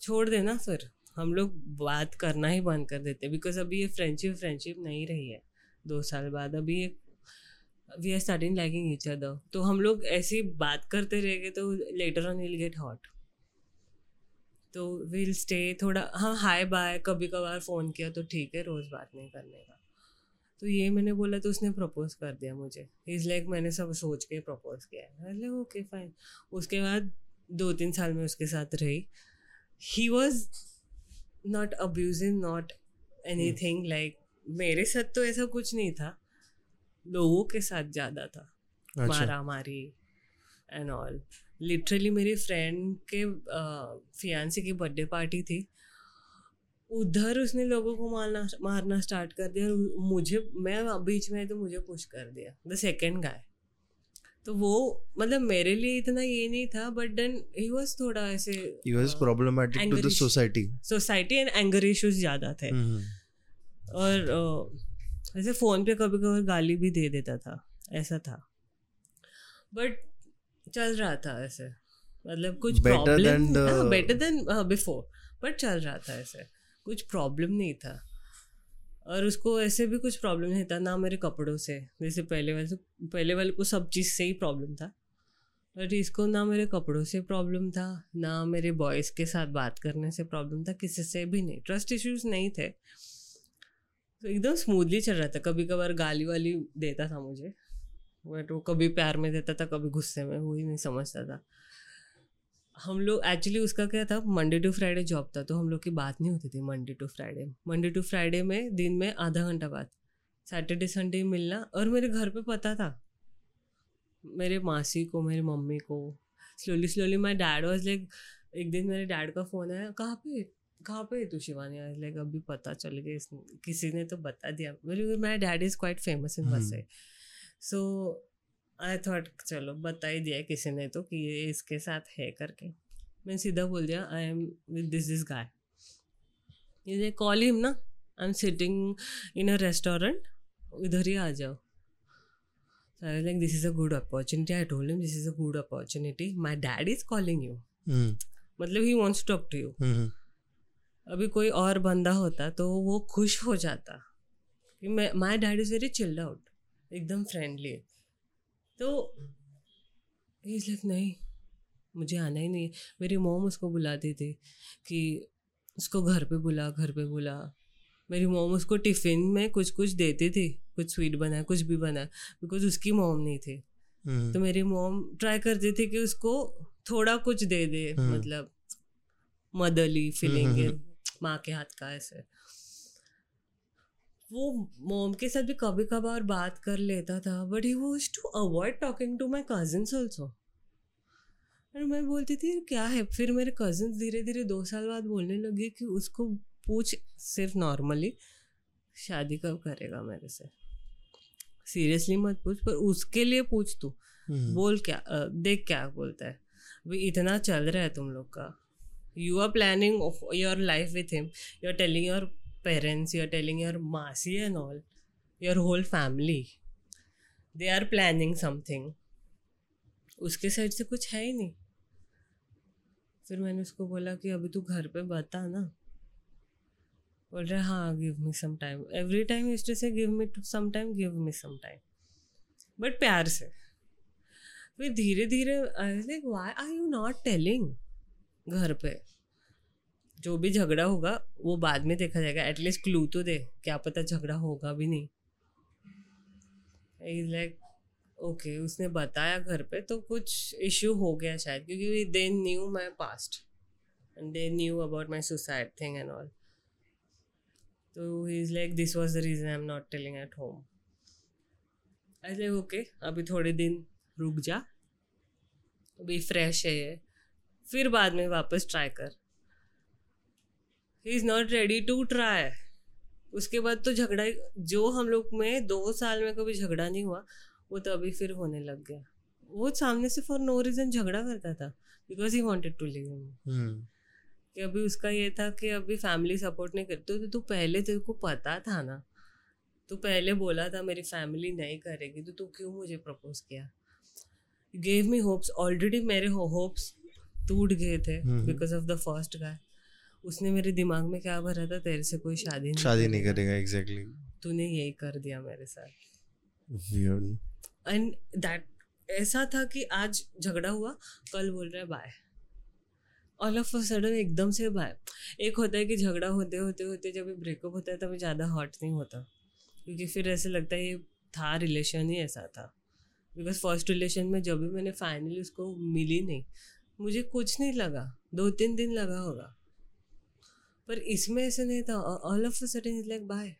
छोड़ देना फिर। हम लोग बात करना ही बंद कर देते बिकॉज़ अभी ये फ्रेंडशिप फ्रेंडशिप नहीं रही है। दो साल बाद अभी ये we are starting liking each other तो हम लोग ऐसी बात करते रहेंगे तो later on will get hot तो विल स्टे थोड़ा हाँ हाय बाय कभी कभार फ़ोन किया तो ठीक है, रोज़ बात नहीं करने का। तो ये मैंने बोला तो उसने प्रपोज कर दिया मुझे। इज़ लाइक मैंने सब सोच के प्रपोज किया। है ओके फाइन उसके बाद दो तीन साल में उसके साथ रही। He was not abusing not anything like मेरे साथ तो ऐसा कुछ नहीं था। लोगों के साथ ज़्यादा था। अच्छा। मारा मारी एंड ऑल लिटरली मेरी फ्रेंड के फियांसी की बर्थडे पार्टी थी। उधर उसने लोगों को मारना मारना स्टार्ट कर दिया मुझे मैं बीच में तो मुझे पुश कर दिया। द सेकेंड गाय तो वो मतलब मेरे लिए इतना ये नहीं था बट देन ही वॉज़ थोड़ा ऐसे he was problematic to the angry- society. Society and anger issues ज़्यादा थे। हम्म, और अ, ऐसे फ़ोन पे कभी कभी गाली भी दे देता था ऐसा था। बट चल रहा था ऐसे। मतलब कुछ Better problem better than before but चल रहा था ऐसे। कुछ प्रॉब्लम नहीं था। और उसको ऐसे भी कुछ प्रॉब्लम नहीं था ना मेरे कपड़ों से। जैसे पहले वाले से, पहले वाले को सब चीज़ से ही प्रॉब्लम था। बट इसको ना मेरे कपड़ों से प्रॉब्लम था, ना मेरे बॉयज़ के साथ बात करने से प्रॉब्लम था, किसी से भी नहीं। ट्रस्ट इश्यूज़ नहीं थे। तो एकदम स्मूथली चल रहा था। कभी कभार गाली वाली देता था मुझे बट वो कभी प्यार में देता था, कभी गुस्से में वही नहीं समझता था। हम लोग एक्चुअली उसका क्या था मंडे टू फ्राइडे जॉब था तो हम लोग की बात नहीं होती थी Monday to Friday Monday to Friday में दिन में आधा घंटा बाद सैटरडे संडे मिलना और मेरे घर पे पता था मेरे मासी को मेरी मम्मी को। Slowly slowly my dad was like एक दिन मेरे डैड का फ़ोन आया कहाँ पे कहाँ पे तू शिवानी? आज लाइक अभी पता चल गया किसी ने तो बता दिया। मेरी my dad is quite famous in. वसे सो आई थॉट चलो बता ही दिया किसी ने तो कि ये इसके साथ है करके. मैंने सीधा बोल दिया I am with this this guy ये कॉल हिम ना I am sitting in a restaurant इधर ही आ जाओ. So I was like, this is a good opportunity. I told him, this is a good opportunity. My dad is calling you. हम्म, मतलब he wants to to you अभी कोई और बंदा होता तो वो खुश हो जाता कि मैं my dad is very chilled out एकदम फ्रेंडली तो इज़ लाइक नहीं मुझे आना ही नहीं है। मेरी मोम उसको बुलाती थी कि उसको घर पे बुला घर पे बुला। मेरी मोम उसको टिफ़िन में कुछ कुछ देती थी कुछ स्वीट बना कुछ भी बना बिकॉज़ उसकी मोम नहीं थी। हम्म, तो मेरी मोम ट्राई करती थी कि उसको थोड़ा कुछ दे दे हम्म। मतलब मदरली फीलिंग हम्म, माँ के हाथ का ऐसे। वो मोम के साथ भी कभी कभार बात कर लेता था but he was to avoid talking to my cousins also और मैं बोलती थी क्या है? फिर मेरे कजिन्स धीरे धीरे दो साल बाद बोलने लगे कि उसको पूछ सिर्फ़ नॉर्मली शादी कब करेगा मेरे से? सीरियसली मत पूछ पर उसके लिए पूछ तू। हम्म, बोल क्या देख क्या बोलता है। अभी इतना चल रहा है तुम लोग का। You are planning your life with him you are telling your parents, you're telling your masi and all, your whole family, they are planning something. उसके साइड से कुछ है ही नहीं। फिर मैंने उसको बोला कि अभी तू घर पे बता ना। बोल रहा हाँ give me some time every time use से give me some time give me some time but प्यार से। फिर धीरे धीरे like why are you not telling घर पे। जो भी झगड़ा होगा, वो बाद में देखा जाएगा। एटलीस्ट क्लू तो दे, क्या पता झगड़ा होगा भी नहीं। लाइक ओके उसने बताया घर पे तो कुछ इश्यू हो गया शायद, क्योंकि they knew my past and they knew about my suicide thing and all तो he is like this was the reason I am not telling at home I like okay अभी थोड़े दिन रुक जा। अभी फ्रेश है ये। फिर बाद में वापस ट्राई कर। He is not ready to try उसके बाद तो झगड़ा जो हम लोग में दो साल में कभी झगड़ा नहीं हुआ वो तो अभी फिर होने लग गया। वो सामने से फॉर नो रीज़न झगड़ा करता था because he wanted to live कि अभी उसका ये था कि अभी फैमिली सपोर्ट नहीं करती। तो तू पहले तेरे को पता था ना? तू पहले बोला था मेरी फैमिली नहीं करेगी तो तू क्यों मुझे प्रपोज किया? गेव मी होप्स ऑलरेडी मेरे होप्स टूट गए थे because of the first guy उसने मेरे दिमाग में क्या भरा था तेरे से कोई शादी नहीं शादी नहीं करेगा। एग्जैक्टली तूने यही कर दिया मेरे साथ। एंड दैट ऐसा था कि आज झगड़ा हुआ कल बोल रहा है bye all of a sudden एकदम से बाय एक होता है कि झगड़ा होते होते होते जब ब्रेकअप होता है तभी ज़्यादा हॉट नहीं होता। क्योंकि फिर ऐसे लगता है ये था रिलेशन ही ऐसा था। बिकॉज़ फ़र्स्ट रिलेशन में जब भी मैंने फाइनली उसको मिली नहीं मुझे कुछ नहीं लगा। दो तीन दिन लगा होगा। पर इसमें ऐसे नहीं था। All of a sudden is like bye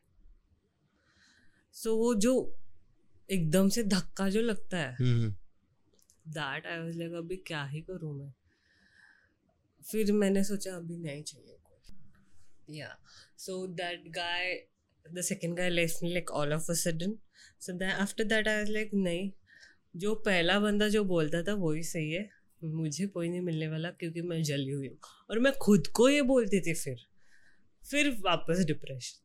so वो जो एकदम से धक्का जो लगता है दैट आई वाज लाइक अभी क्या ही करूँ मैं? फिर मैंने सोचा अभी नहीं चाहिए कोई या so that guy the second guy left me like all of a sudden so that after that I was like नहीं. जो पहला बंदा जो बोलता था वही सही है। मुझे कोई नहीं मिलने वाला क्योंकि मैं जली हुई हूँ। और मैं खुद को ये बोलती थी फिर। फिर वापस depression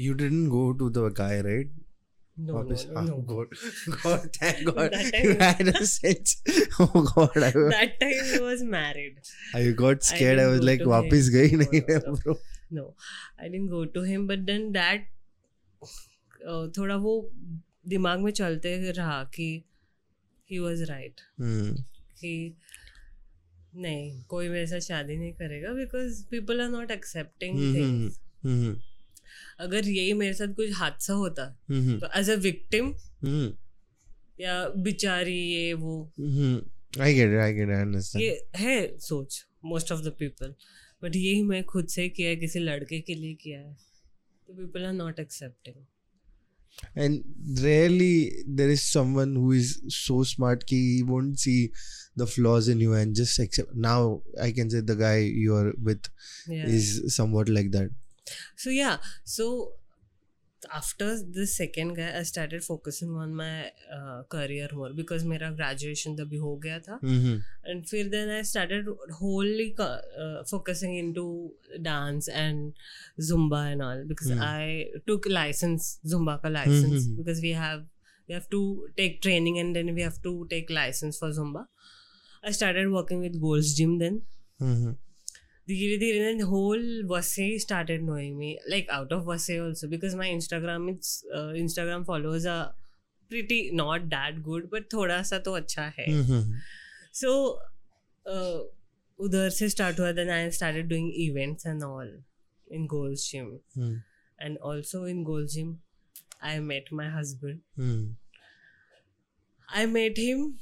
You didn't go to the guy, right? No वापस- no ah, no God, God, thank God. That you had a sense. Oh God, I, that time he was married I got scared. I, didn't was go like, to वापस him. गई No, नहीं no, है no. bro. No I didn't go to him but then that थोड़ा वो दिमाग में चलते रहा कि ही वाज राइट Hmm. कि नहीं कोई मेरे साथ शादी नहीं करेगा because people are not accepting hmm, things. अगर यही मेरे साथ कुछ हादसा होता Hmm. तो एज अ विक्टिम. या बेचारी ये वो it. I get it. I understand. ये है सोच most of the people but यही मैं खुद से किया है किसी लड़के के लिए किया है तो people are not accepting And rarely there is someone who is so smart कि he won't see the flaws in you and just accept. Now I can say the guy you're with yeah. is somewhat like that. so yeah so after the second guy i started focusing on my uh, career more because मेरा graduation तभी हो गया था Mm-hmm. and फिर then I started wholly co- uh, focusing into dance and Zumba and all because Hmm. I took license Zumba ka license Mhm. because we have we have to take training and then we have to take license for Zumba. I started working with Gold's Gym then धीरे धीरे then whole वसे started knowing me like out of वसे also because my Instagram is Instagram followers are pretty not that good but थोड़ा सा तो अच्छा है। mm-hmm. सो उधर से स्टार्ट हुआ then I started doing events and all in Gold's Gym and also in Gold's Gym I met my husband I met him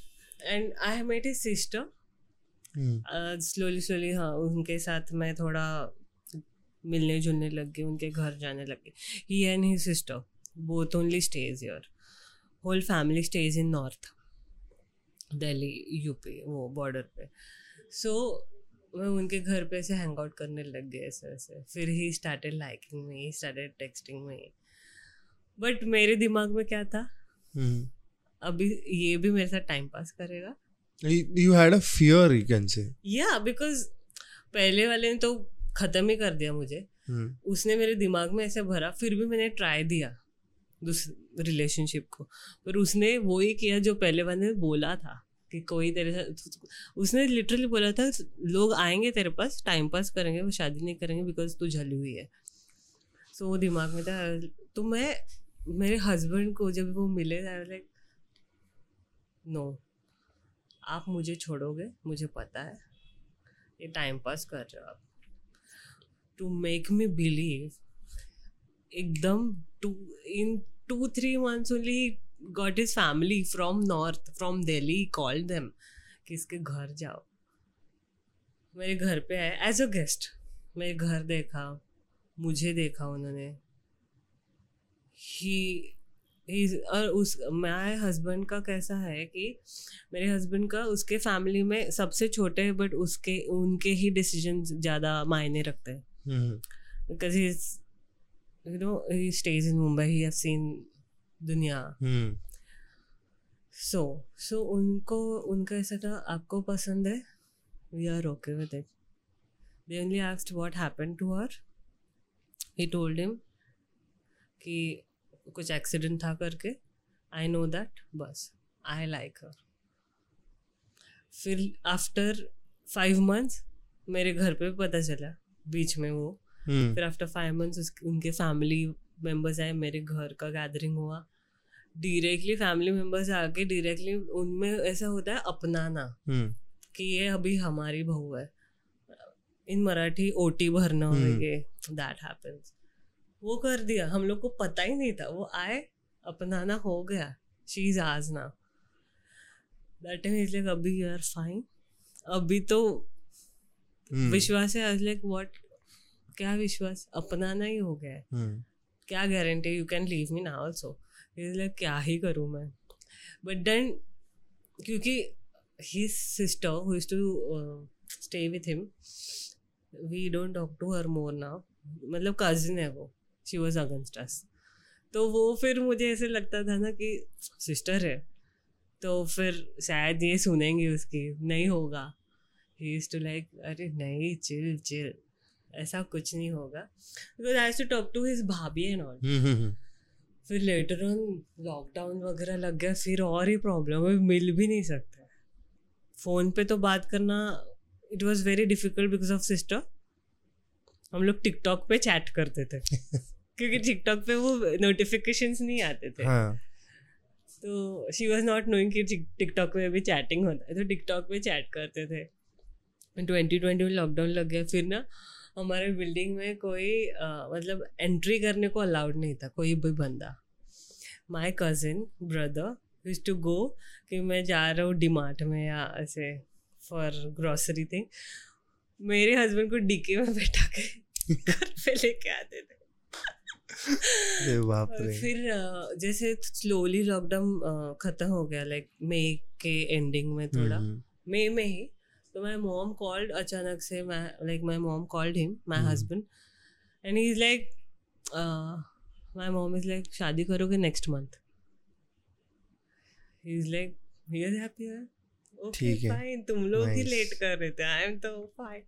and I have met his sister. Slowly slowly हाँ उनके साथ मैं थोड़ा मिलने जुलने लग गई उनके घर जाने लग गई। He and his sister both only stays your whole family stays in north Delhi UP वो बॉर्डर पे। सो so, मैं उनके घर पे ऐसे हैंग आउट करने लग गए ऐसे ऐसे। फिर he started liking me he started texting me but मेरे दिमाग में क्या था? Mm. अभी ये भी मेरे साथ टाइम पास करेगा। You had a fear, you can say. Yeah, because पहले वाले ने तो खत्म ही कर दिया मुझे। हम्म, उसने मेरे दिमाग में ऐसे भरा फिर भी मैंने ट्राई दिया रिलेशनशिप को। पर उसने वो ही किया जो पहले वाले ने बोला था कि कोई तेरे साथ उसने लिटरली बोला था लोग आएँगे तेरे पास टाइम पास करेंगे वो शादी नहीं करेंगे बिकॉज़ तू जली हुई है। सो so, वो दिमाग में था तो मैं मेरे हस्बैंड को जब वो मिले लाइक नो आप मुझे छोड़ोगे? मुझे पता है। ये टाइम पास कर रहे हो आप। टू मेक मी बिलीव एकदम two in two three months only got is family from north from Delhi call them कि इसके घर जाओ। मेरे घर पे आए। एज अ गेस्ट मेरे घर देखा, मुझे देखा उन्होंने। ही और उस मेरे हस्बैंड का कैसा है कि मेरे हस्बैंड का उसके फैमिली में सबसे छोटे हैं बट उसके उनके ही डिसीज़न ज़्यादा मायने रखते हैं। because he's you know he stays in mumbai he has seen दुनिया। हम्म, सो सो उनको उनका ऐसा था आपको पसंद है? We are okay with it they only asked what happen to her he told him कि कुछ एक्सीडेंट था करके आई नो दैट बस आई लाइक हर फिर आफ्टर फाइव मंथ्स मेरे घर पे पता चला बीच में वो। हम्म, फिर आफ्टर फाइव मंथ्स उनके फैमिली मेंबर्स आए मेरे घर का गैदरिंग हुआ। डायरेक्टली फैमिली मेंबर्स आके डायरेक्टली उनमें ऐसा होता है अपनाना। हम्म, कि ये अभी हमारी बहू है। इन मराठी ओटी भरना हम्म। ये दैट हैपेंस वो कर दिया। हम लोग को पता ही नहीं था। वो आए अपनाना हो गया। शी इज़ आज ना दैट टाइम इज़ लाइक अभी यू आर फाइन अभी तो हम्म, विश्वास है आज लाइक व्हाट क्या विश्वास? अपनाना ही हो गया है। हम्म, क्या guarantee you can leave me now also like क्या ही करूँ मैं? बट देन क्योंकि his sister who is to stay with him we don't talk to her more now मतलब कजिन है वो। शी वॉज़ अगेंस्ट अस तो वो फिर मुझे ऐसे लगता था ना कि सिस्टर है। तो फिर शायद ये सुनेंगे उसकी नहीं होगा। ही इज़ टू लाइक अरे नहीं चिल चिल ऐसा कुछ नहीं होगा। Because I to talk to his bhabhi and all hmm, hmm, फिर लेटर ऑन लॉकडाउन वगैरह लग गया फिर और ही प्रॉब्लम है मिल भी नहीं सकते। फ़ोन पे तो बात करना it was very difficult because of sister हम लोग टिकटॉक पे चैट करते थे। क्योंकि टिकटॉक पे वो नोटिफिकेशन नहीं आते थे। हाँ। तो शी वॉज़ नॉट नोइंग कि टिकटॉक पे भी चैटिंग होता है। तो टिकटॉक पे चैट करते थे। ट्वेंटी ट्वेंटी में लॉकडाउन लग गया। फिर ना हमारे बिल्डिंग में कोई अ, मतलब एंट्री करने को अलाउड नहीं था कोई भी बंदा। My cousin brother use to go कि मैं जा रहा हूँ डिमार्ट में या ऐसे फॉर ग्रॉसरी थिंग मेरे हस्बैंड को डीके में बैठा के घर पे लेके आते थे। बाप रे। फिर जैसे स्लोली लॉकडाउन खत्म हो गया लाइक मई के एंडिंग में थोड़ा। हम्म, मई में ही तो माई मॉम कॉल्ड अचानक से मैं like my mom called him my. Husband and he is like my mom is like शादी करोगे next month he is like he is happy okay ठीक है। फाइन तुम लोग ही लेट कर रहे थे आई एम तो फाइन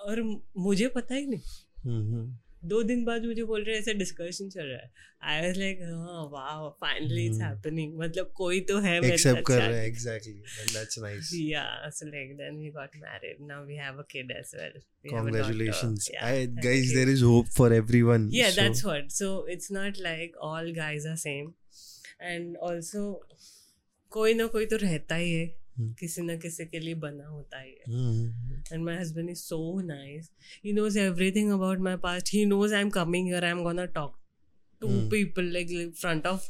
और मुझे पता ही नहीं। हम्म, हम्म, दो दिन बाद मुझे बोल रहे ऐसा डिस्कशन चल रहा है. आई वाज लाइक हाँ फाइनली इट्स हैपनिंग मतलब कोई तो है मेरे एक्सेप्ट कर रहा है exactly and that's nice yeah so like then we got married now we have a kid as well congratulations I guys there is hope for everyone yeah that's what so it's not like all guys are same and also कोई ना कोई तो रहता ही है। किसी ना किसी के लिए बना होता है and my husband is so nice he knows everything about my past he knows I am coming I am gonna talk to people like front of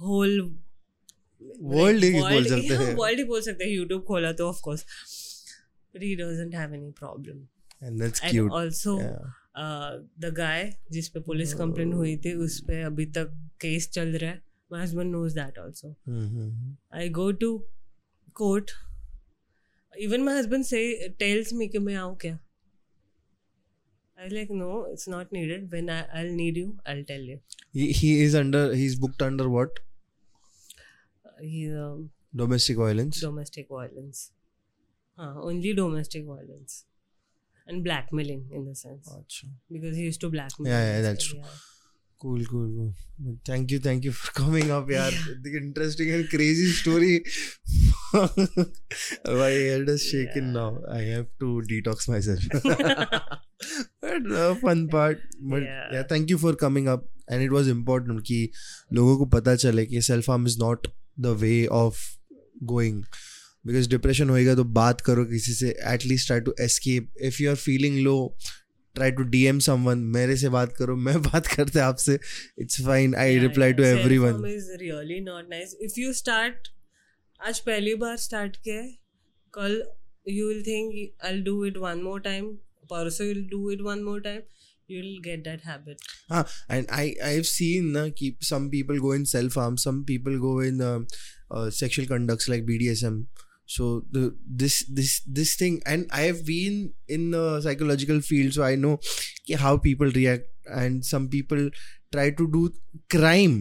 whole world world ही बोल सकते हैं। यूट्यूब खोला तो of course but he doesn't have any problem and that's cute also the guy जिस पे police complain हुई थी उस पे अभी तक केस चल रहा है। My husband knows that also I go to court even my husband से टेल्स मी कि मैं आऊँ क्या? I like no it's not needed when I I need you I tell you he is under he is booked under what domestic violence domestic violence हाँ only domestic violence and blackmailing in the because he used to blackmail yeah cool cool cool thank you thank you for coming up yaar yeah. the interesting and crazy story my head is shaking now i have to detox myself but uh, fun part but yeah. Yeah. thank you for coming up and it was important कि लोगों को पता चले कि self harm is not the way of going because depression होएगा तो बात करो किसी से at least try to escape if you are feeling low try to DM someone मेरे से बात करो मैं बात करते आपसे it's fine I Yeah, reply yeah. to Self-harm everyone is really not nice. If you start आज पहली बार स्टार्ट किया है कल you will think I do it one more time परसों you'll do it one more time you'll get that habit Ah, and I I've seen na, ki some people go in self harm, some people go in uh, uh, sexual conducts like BDSM. So the this this this thing, and I have been in the psychological field, so I know ki how people react, and some people try to do crime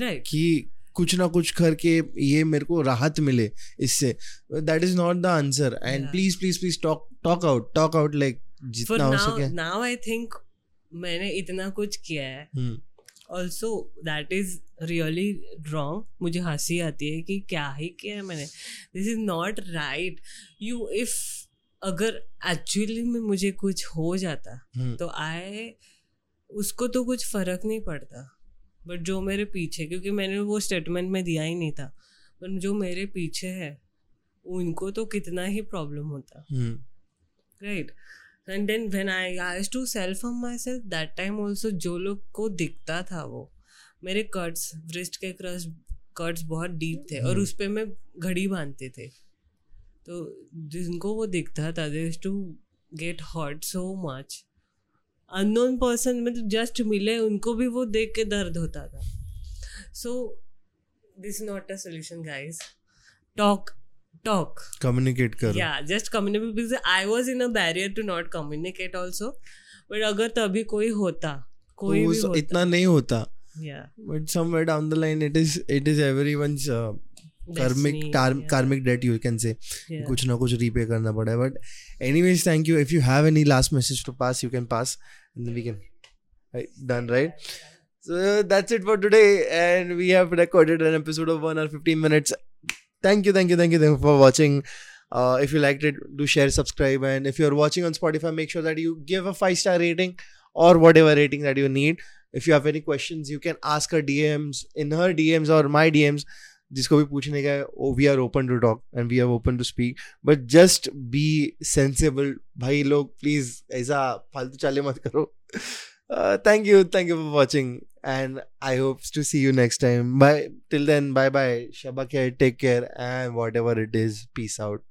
right कि कुछ ना कुछ करके ये मेरे को राहत मिले इससे that is not the answer and please please please talk talk out talk out like जितना हो सके now i think मैंने इतना कुछ किया है हम्म, also that is really wrong मुझे हँसी आती है कि क्या ही किया है मैंने। This is not right you if अगर एक्चुअली में मुझे कुछ हो जाता हम्म, तो आए उसको तो कुछ फ़र्क नहीं पड़ता। बट जो मेरे पीछे क्योंकि मैंने वो स्टेटमेंट में दिया ही नहीं था। पर जो मेरे पीछे है उनको तो कितना ही प्रॉब्लम होता। हम्म, right? And then when i used to self harm myself that time also जो लोग को दिखता था वो मेरे कट्स wrist के क्रस कट्स बहुत डीप थे और हम्म। उस पर मैं घड़ी बांधते थे। तो जिनको वो दिखता था they to get hot so much unknown person मतलब जस्ट मिले उनको भी वो देख के दर्द होता था। So this not a solution guys talk talk communicate कर. Just communicate because I was in a barrier to not communicate also but अगर तभी कोई होता कोई भी होता। इतना नहीं होता. But somewhere down the line it is it is every once karmic karmic debt you can say कुछ ना कुछ रीपे करना पड़े but anyways thank you if you have any last message to pass you can pass we can done right So that's it for today, and we have recorded an episode of 1 or 15 minutes. thank you thank you thank you, thank you for watching uh, if you liked it do share subscribe and if you're watching on spotify make sure that you give a five star rating or whatever rating that you need if you have any questions you can ask her dms in her dms or my dms जिसको भी पूछने का है we are open to talk and we are open to speak but just be sensible भाई लोग please ऐसा फालतू चाले मत करो uh, thank you thank you for watching and i hope to see you next time. Bye till then bye bye shabakir take care and whatever it is peace out.